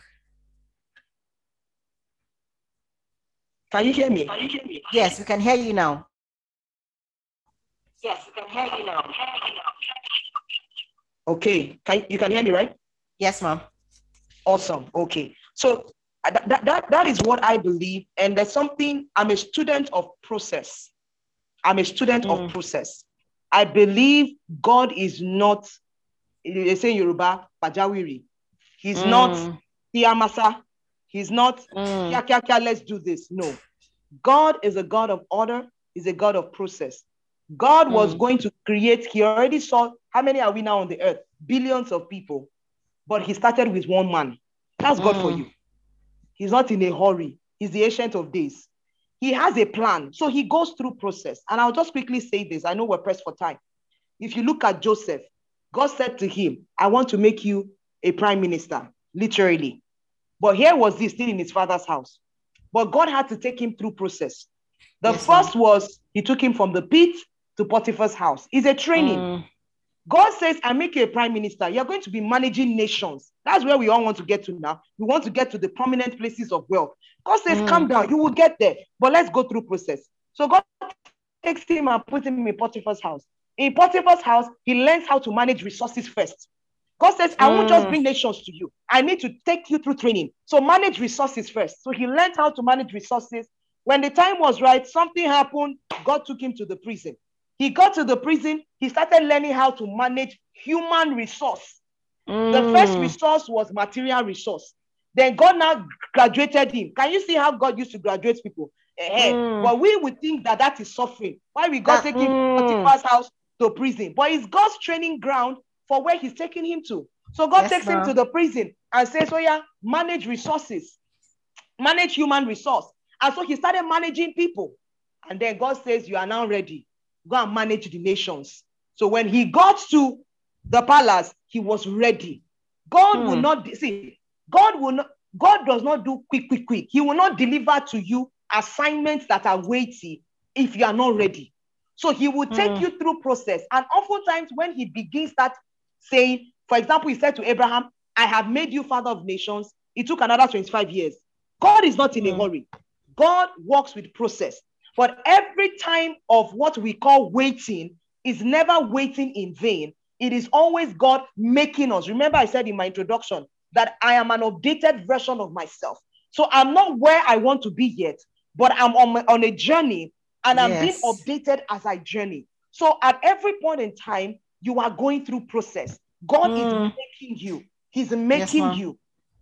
Can you hear me? Can you hear me? Yes, we can hear you now. Yes, you can hear you now. Okay, can, you can hear me, right? Yes, ma'am. Awesome. Okay. So uh, that, that, that is what I believe. And there's something, I'm a student of process. I'm a student mm. of process. I believe God is not, they say Yoruba, Pajawiri. He's mm. not Tiamasa. He's not, mm. kia, kia, kia, let's do this. No. God is a God of order, He's a God of process. God was mm. going to create, He already saw how many are we now on the earth? Billions of people. But He started with one man. That's God for mm. you. He's not in a hurry. He's the ancient of days. He has a plan. So he goes through process. And I'll just quickly say this. I know we're pressed for time. If you look at Joseph, God said to him, I want to make you a prime minister, literally. But here was this still in his father's house. But God had to take him through process. The yes, first ma'am. was he took him from the pit to Potiphar's house. It's a training. Mm. God says, I make you a prime minister. You're going to be managing nations. That's where we all want to get to now. We want to get to the prominent places of wealth. God says, mm. calm down, you will get there. But let's go through process. So God takes him and puts him in Potiphar's house. In Potiphar's house, he learns how to manage resources first. God says, I won't just mm. bring nations to you. I need to take you through training. So manage resources first. So he learned how to manage resources. When the time was right, something happened. God took him to the prison. He got to the prison. He started learning how to manage human resource. Mm. The first mm. resource was material resource. Then God now graduated him. Can you see how God used to graduate people? Mm. But we would think that that is suffering. Why we got taking mm. Potiphar's house to prison? But it's God's training ground for where He's taking him to. So God yes, takes him to the prison and says, "Oh yeah, manage resources, manage human resource." And so he started managing people. And then God says, "You are now ready go and manage the nations. So when he got to the palace, he was ready. God hmm. will not see, God will not, God does not do quick, quick, quick. He will not deliver to you assignments that are weighty if you are not ready. So he will take hmm. you through process. And oftentimes when he begins that saying, for example, he said to Abraham, I have made you father of nations. It took another 25 years. God is not in a hmm. hurry. God works with process. But every time of what we call waiting is never waiting in vain. It is always God making us. Remember, I said in my introduction that I am an updated version of myself. So I'm not where I want to be yet, but I'm on, on a journey and I'm yes. being updated as I journey. So at every point in time, you are going through process. God mm. is making you. He's making yes, you.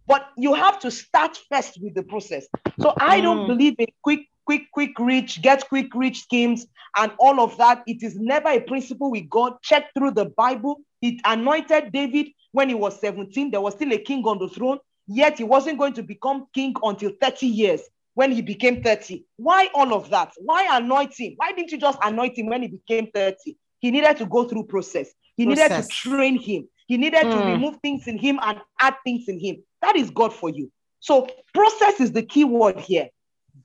But you have to start first with the process. So I mm. don't believe in quick quick, quick reach, get quick reach schemes, and all of that. It is never a principle with God. Check through the Bible. It anointed David when he was 17. There was still a king on the throne, yet he wasn't going to become king until 30 years when he became 30. Why all of that? Why anoint him? Why didn't you just anoint him when he became 30? He needed to go through process. He process. needed to train him. He needed mm. to remove things in him and add things in him. That is God for you. So process is the key word here.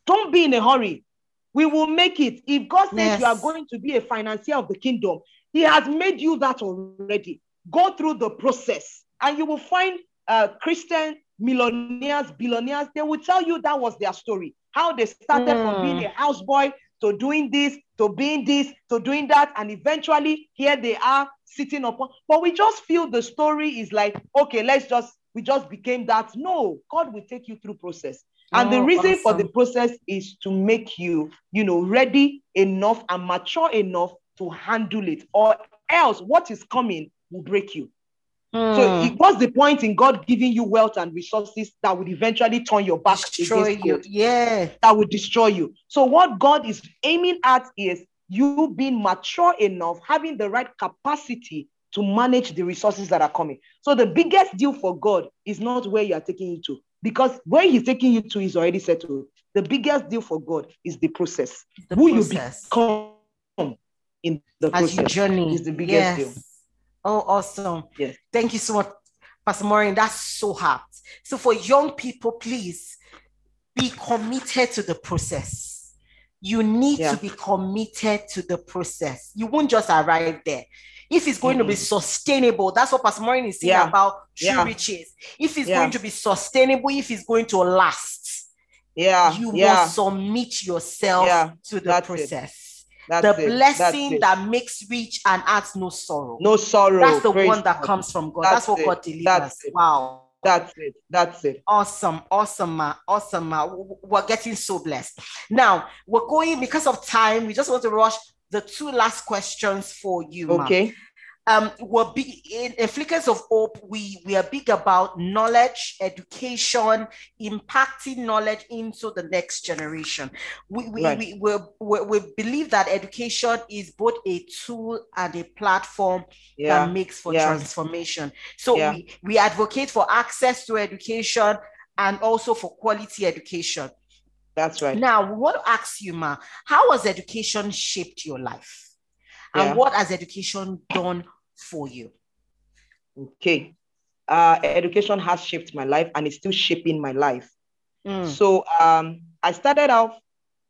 Don't be in a hurry. We will make it. If God says yes. you are going to be a financier of the kingdom, He has made you that already. Go through the process, and you will find uh, Christian millionaires, billionaires. They will tell you that was their story. How they started mm. from being hmm. a houseboy to doing this, to being this, to doing that, and eventually here they are sitting upon. But we just feel the story is like, okay, let's just we just became that. No, God will take you through process. And oh, the reason awesome. for the process is to make you, you know, ready enough and mature enough to handle it, or else what is coming will break you. Mm. So it was the point in God giving you wealth and resources that would eventually turn your back destroy against you. God, yeah, that would destroy you. So what God is aiming at is you being mature enough, having the right capacity to manage the resources that are coming. So the biggest deal for God is not where you are taking you to because where he's taking you to is already settled. The biggest deal for God is the process. The Who process. you become in the As process journey is the biggest yes. deal. Oh, awesome. Yes. Thank you so much, Pastor Morin. That's so hard. So for young people, please be committed to the process. You need yeah. to be committed to the process. You won't just arrive there if it's going mm-hmm. to be mm-hmm. sustainable, that's what Pastor Morin is saying yeah. about true yeah. riches. If it's going to be sustainable, if it's going to last, yeah, you yeah. will submit yourself to the that's process. The it. blessing that makes rich and adds no sorrow. No sorrow. That's the Praise one that God. comes from God. That's, That's what God delivers. That's wow. That's it. That's it. Awesome. Awesome, ma. Awesome, ma. We're getting so blessed. Now, we're going because of time. We just want to rush the two last questions for you. Okay. Um, we're big in, in Flickers of Hope. We we are big about knowledge, education, impacting knowledge into the next generation. We we, right. we, we, we, we, believe that education is both a tool and a platform yeah. that makes for yeah. transformation. So yeah. we, we advocate for access to education and also for quality education. That's right. Now, we want to ask you, Ma, how has education shaped your life? And what has education done for you? Okay. Uh, education has shaped my life and it's still shaping my life. Mm. So um, I started off,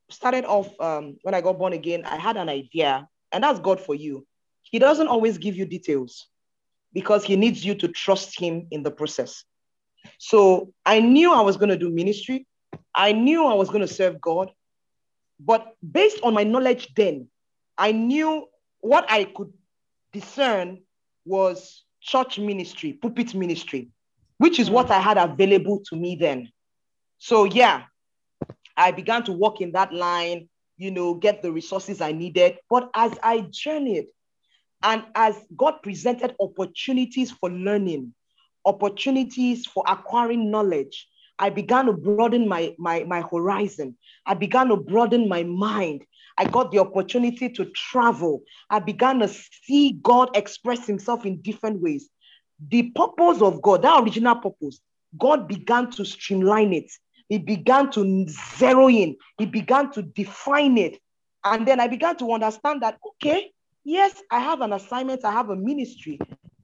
started off um, when I got born again, I had an idea, and that's God for you. He doesn't always give you details because he needs you to trust him in the process. So I knew I was going to do ministry. I knew I was going to serve God. But based on my knowledge then, I knew what I could discern was church ministry, pulpit ministry, which is what I had available to me then. So, yeah, I began to walk in that line, you know, get the resources I needed. But as I journeyed and as God presented opportunities for learning, opportunities for acquiring knowledge, I began to broaden my, my, my horizon. I began to broaden my mind. I got the opportunity to travel. I began to see God express himself in different ways. The purpose of God, that original purpose, God began to streamline it. He began to zero in. He began to define it. And then I began to understand that, okay, yes, I have an assignment, I have a ministry,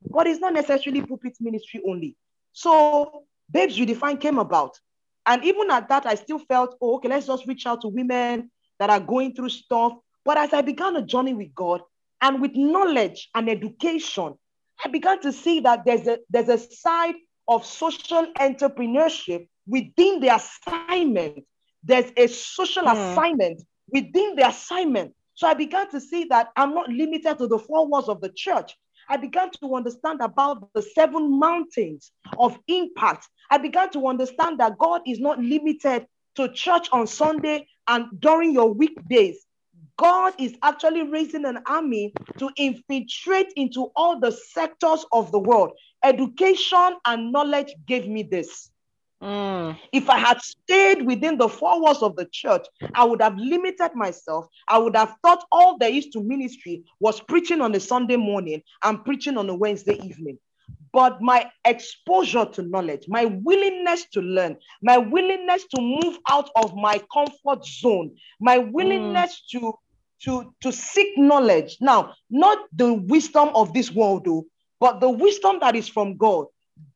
but it's not necessarily pulpit ministry only. So Babes Redefine came about. And even at that, I still felt, oh, okay, let's just reach out to women that are going through stuff. But as I began a journey with God and with knowledge and education, I began to see that there's a, there's a side of social entrepreneurship within the assignment. There's a social mm. assignment within the assignment. So I began to see that I'm not limited to the four walls of the church. I began to understand about the seven mountains of impact. I began to understand that God is not limited to church on Sunday and during your weekdays. God is actually raising an army to infiltrate into all the sectors of the world. Education and knowledge gave me this. Mm. If I had stayed within the four walls of the church, I would have limited myself. I would have thought all there is to ministry was preaching on a Sunday morning and preaching on a Wednesday evening but my exposure to knowledge, my willingness to learn, my willingness to move out of my comfort zone, my willingness mm. to, to, to seek knowledge. Now, not the wisdom of this world, though, but the wisdom that is from God.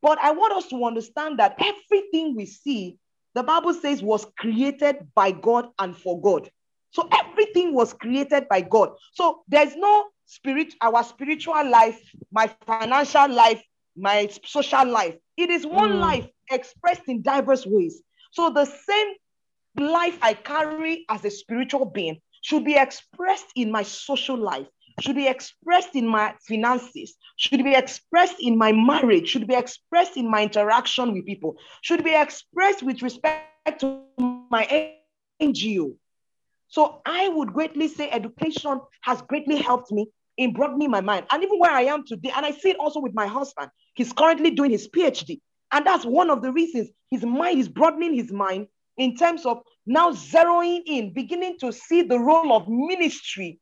But I want us to understand that everything we see, the Bible says, was created by God and for God. So everything was created by God. So there's no spirit, our spiritual life, my financial life, my social life. It is one mm. life expressed in diverse ways. So the same life I carry as a spiritual being should be expressed in my social life, should be expressed in my finances, should be expressed in my marriage, should be expressed in my interaction with people, should be expressed with respect to my NGO. So I would greatly say education has greatly helped me in broadening my mind. And even where I am today, and I see it also with my husband, he's currently doing his PhD. And that's one of the reasons his mind is broadening his mind in terms of now zeroing in, beginning to see the role of ministry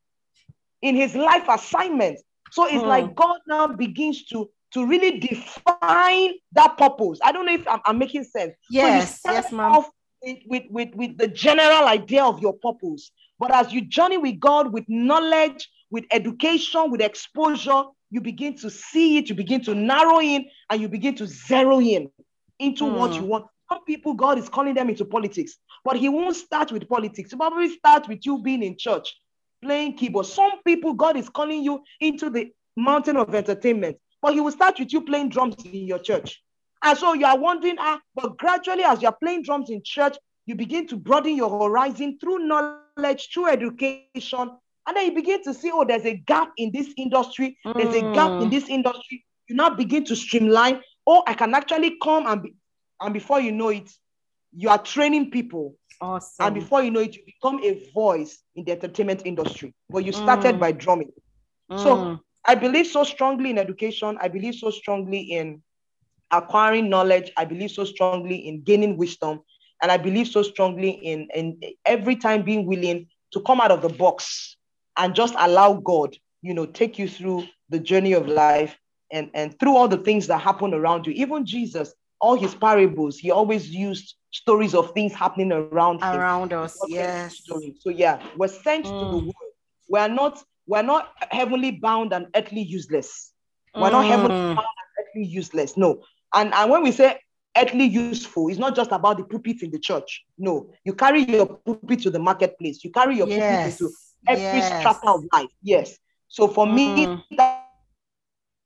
in his life assignment. So it's hmm. like God now begins to to really define that purpose. I don't know if I'm, I'm making sense. Yes, so yes, ma'am. With, with, with, with the general idea of your purpose. But as you journey with God with knowledge, with education, with exposure, you begin to see it, you begin to narrow in, and you begin to zero in into mm. what you want. Some people, God is calling them into politics, but He won't start with politics. He probably start with you being in church, playing keyboard. Some people, God is calling you into the mountain of entertainment, but He will start with you playing drums in your church. And so you are wondering, ah, but gradually, as you're playing drums in church, you begin to broaden your horizon through knowledge, through education, And then you begin to see, oh, there's a gap in this industry. There's a gap in Mm. this industry. You now begin to streamline. Oh, I can actually come and be, and before you know it, you are training people. Awesome. And before you know it, you become a voice in the entertainment industry. But you started Mm. by drumming. So Mm. I believe so strongly in education. I believe so strongly in acquiring knowledge. I believe so strongly in gaining wisdom. And I believe so strongly in, in every time being willing to come out of the box and just allow God, you know, take you through the journey of life and, and through all the things that happen around you. Even Jesus, all his parables, he always used stories of things happening around him around us. Yes. story. So yeah, we're sent to the Mm. world. We are not we're not heavenly bound and earthly useless. We're not heavenly Mm. bound and earthly useless. No. And and when we say earthly useful, it's not just about the pulpit in the church. No, you carry your pulpit to the marketplace. You carry your Yes. pulpit into every Yes. strata of life. Yes. So for me, Mm. that,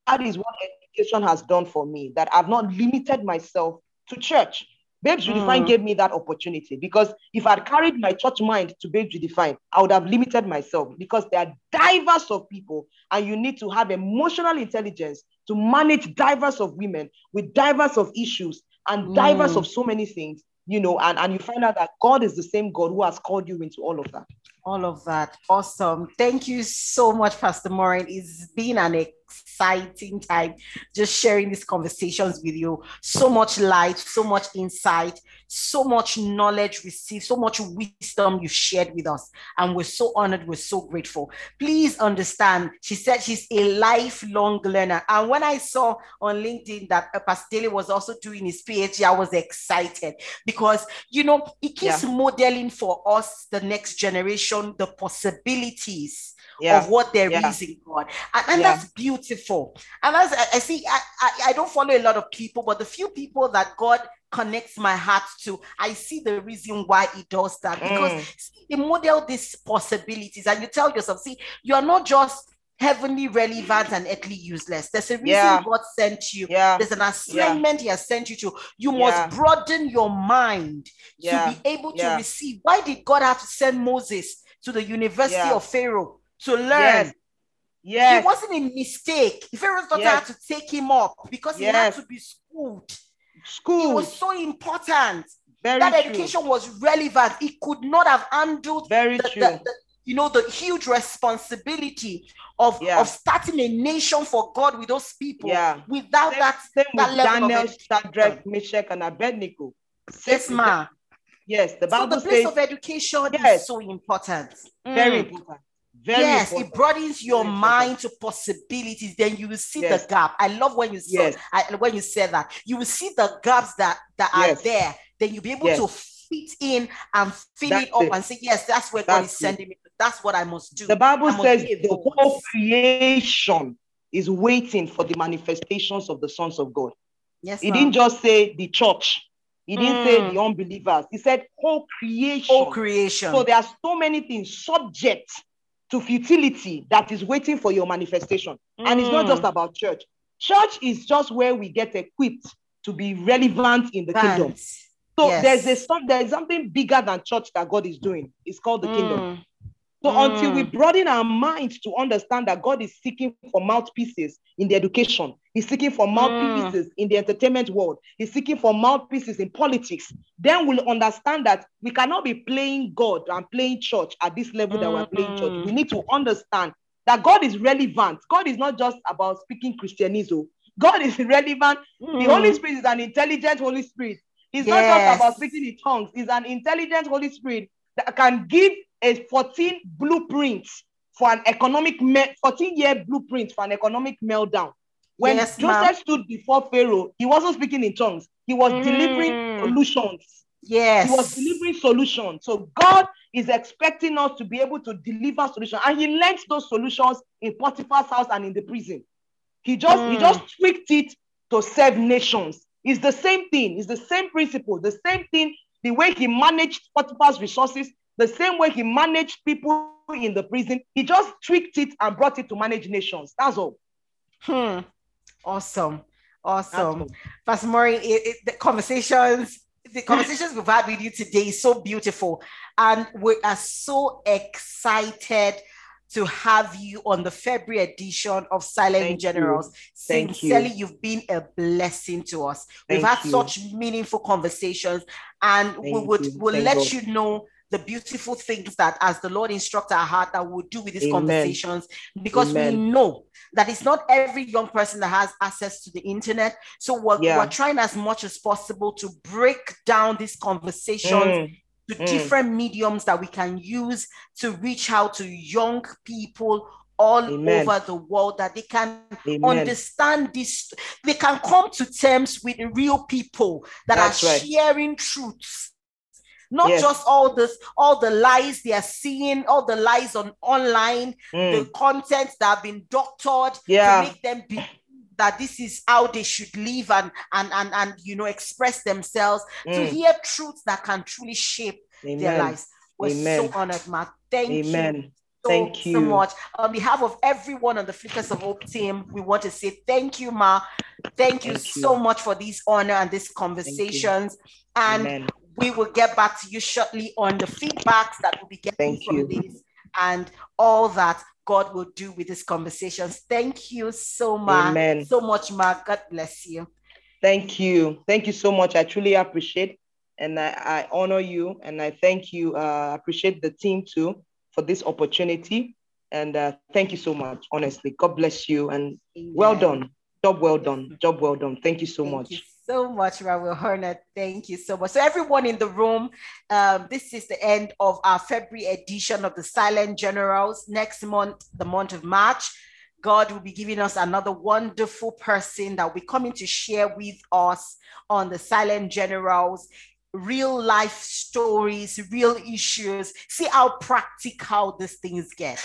that is what education has done for me. That I've not limited myself to church. Babes Redefine Mm. gave me that opportunity because if I'd carried my church mind to Babes Redefine, I would have limited myself because there are diverse of people, and you need to have emotional intelligence to manage diverse of women with diverse of issues and diverse Mm. of so many things, you know, and, and you find out that God is the same God who has called you into all of that. All of that. Awesome. Thank you so much, Pastor Morin. It's been an exciting time just sharing these conversations with you. So much light, so much insight, so much knowledge received, so much wisdom you shared with us. And we're so honored, we're so grateful. Please understand, she said she's a lifelong learner. And when I saw on LinkedIn that Pastor Daly was also doing his PhD, I was excited because, you know, it keeps modeling for us, the next generation, the possibilities Yeah. of what there is Yeah. in God. And, and Yeah. that's beautiful. And as I, I see, I, I, I don't follow a lot of people, but the few people that God connects my heart to, I see the reason why he does that. Because Mm. see, they model these possibilities, and you tell yourself, see, you are not just heavenly relevant and earthly useless. There's a reason Yeah. God sent you. Yeah. There's an assignment He has sent you to. You must broaden your mind Yeah. to be able to receive. Why did God have to send Moses to the University Yeah. of Pharaoh to learn? Yes. Yes. It wasn't a mistake. Pharaoh's daughter Yes. had to take him up because he had to be schooled. It School. was so important. Very that true. education was relevant. He could not have handled Very the, true. the- the- you know, the huge responsibility of, Yeah. of starting a nation for God with those people Yeah. without Same, that. same that with level of Daniel, education. Shadrach, Meshach, and Abednego. Same Yes, ma. them. Yes, the Bible So the place says of education Yes. is so important. very Mm. important. Very yes, important. it broadens your Very mind to possibilities. Then you will see Yes. the gap. I love when you saw Yes. I, when you said that. You will see the gaps that that Yes. are there. Then you'll be able Yes. to fit in and fill That's it up it. and say, yes, that's where God That's is it. sending me. That's what I must do. The Bible says the whole creation is waiting for the manifestations of the sons of God. Yes, He ma'am. didn't just say the church. He didn't say Mm. the unbelievers. He said whole creation. whole creation. So there are so many things subject to futility that is waiting for your manifestation. And it's not Mm. just about church. Church is just where we get equipped to be relevant in the kingdom. So Yes. there's a there's something bigger than church that God is doing. It's called the kingdom. Mm. So until we Mm. broaden our minds to understand that God is seeking for mouthpieces in the education, He's seeking for Mm. mouthpieces in the entertainment world, He's seeking for mouthpieces in politics, then we'll understand that we cannot be playing God and playing church at this level that we're playing church. Mm. We need to understand that God is relevant. God is not just about speaking Christianism. God is relevant. The Holy Mm. Spirit is an intelligent Holy Spirit. He's not just about speaking in tongues. He's an intelligent Holy Spirit that can give a 14 blueprint for an economic me- 14 year blueprint for an economic meltdown. When Yes, Joseph stood before Pharaoh, he wasn't speaking in tongues. He was delivering Mm. solutions. Yes. He was delivering solutions. So God is expecting us to be able to deliver solutions, and He learned those solutions in Potiphar's house and in the prison. He just he Mm. just tweaked it to serve nations. It's the same thing. It's the same principle. The same thing. The way he managed Potiphar's resources, the same way he managed people in the prison. He just tweaked it and brought it to manage nations. That's all. Hmm. Awesome. Awesome. Pastor Morin, the conversations, the conversations we've had with you today is so beautiful. And we are so excited to have you on the February edition of Silent Thank Generals. you. Thank you. Sincerely, you've been a blessing to us. We've had you. such meaningful conversations, and we would will let God. you know the beautiful things that as the Lord instruct our heart that we'll do with these Amen. conversations because we know that it's not every young person that has access to the internet. So we're, Yeah. we're trying as much as possible to break down these conversations Mm, Mm. different mediums that we can use to reach out to young people all Amen. over the world that they can Amen. understand this they can come to terms with real people that That's are right. sharing truths not Yes. just all this all the lies they are seeing all the lies on online Mm, the content that have been doctored Yeah. to make them be that this is how they should live and and and, and you know express themselves to mm. hear truths that can truly shape their lives. We're Amen. so honored, Mark. Thank you Amen. so, Thank so much. On behalf of everyone on the Flickers of Hope team, we want to say thank you, Ma. Thank you Thank so you. much for this honor and these conversations. And Amen. we will get back to you shortly on the feedbacks that we'll be getting Thank from you. this and all that God will do with these conversations. Thank you so much. Amen. So much, Mark. God bless you. Thank you. Thank you so much. I truly appreciate and I, I honor you and I thank you. Uh, appreciate the team too for this opportunity. And uh, thank you so much. Honestly, God bless you and well done. Job well done. Job well done. Thank you so Thank much. you so much, Raul Horner. Thank you so much. So, everyone in the room, um, this is the end of our February edition of the Silent Generals. Next month, the month of March, God will be giving us another wonderful person that will be coming to share with us on the Silent Generals. Real life stories, real issues. See how practical these things get.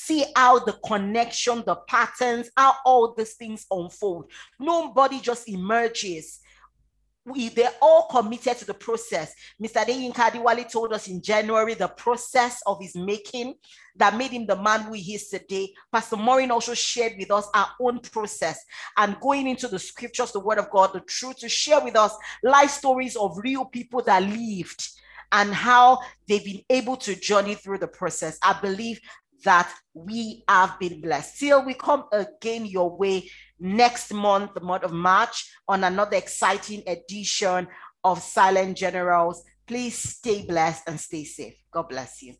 See how the connection, the patterns, how all these things unfold. Nobody just emerges. We, they're all committed to the process. Mr. Deyinka Adewale told us in January the process of his making that made him the man who he is today. Pastor Morin also shared with us our own process and going into the scriptures, the word of God, the truth, to share with us life stories of real people that lived and how they've been able to journey through the process. I believe that we have been blessed. Till we come again your way next month, the month of March, on another exciting edition of Silent Generals. Please stay blessed and stay safe. God bless you.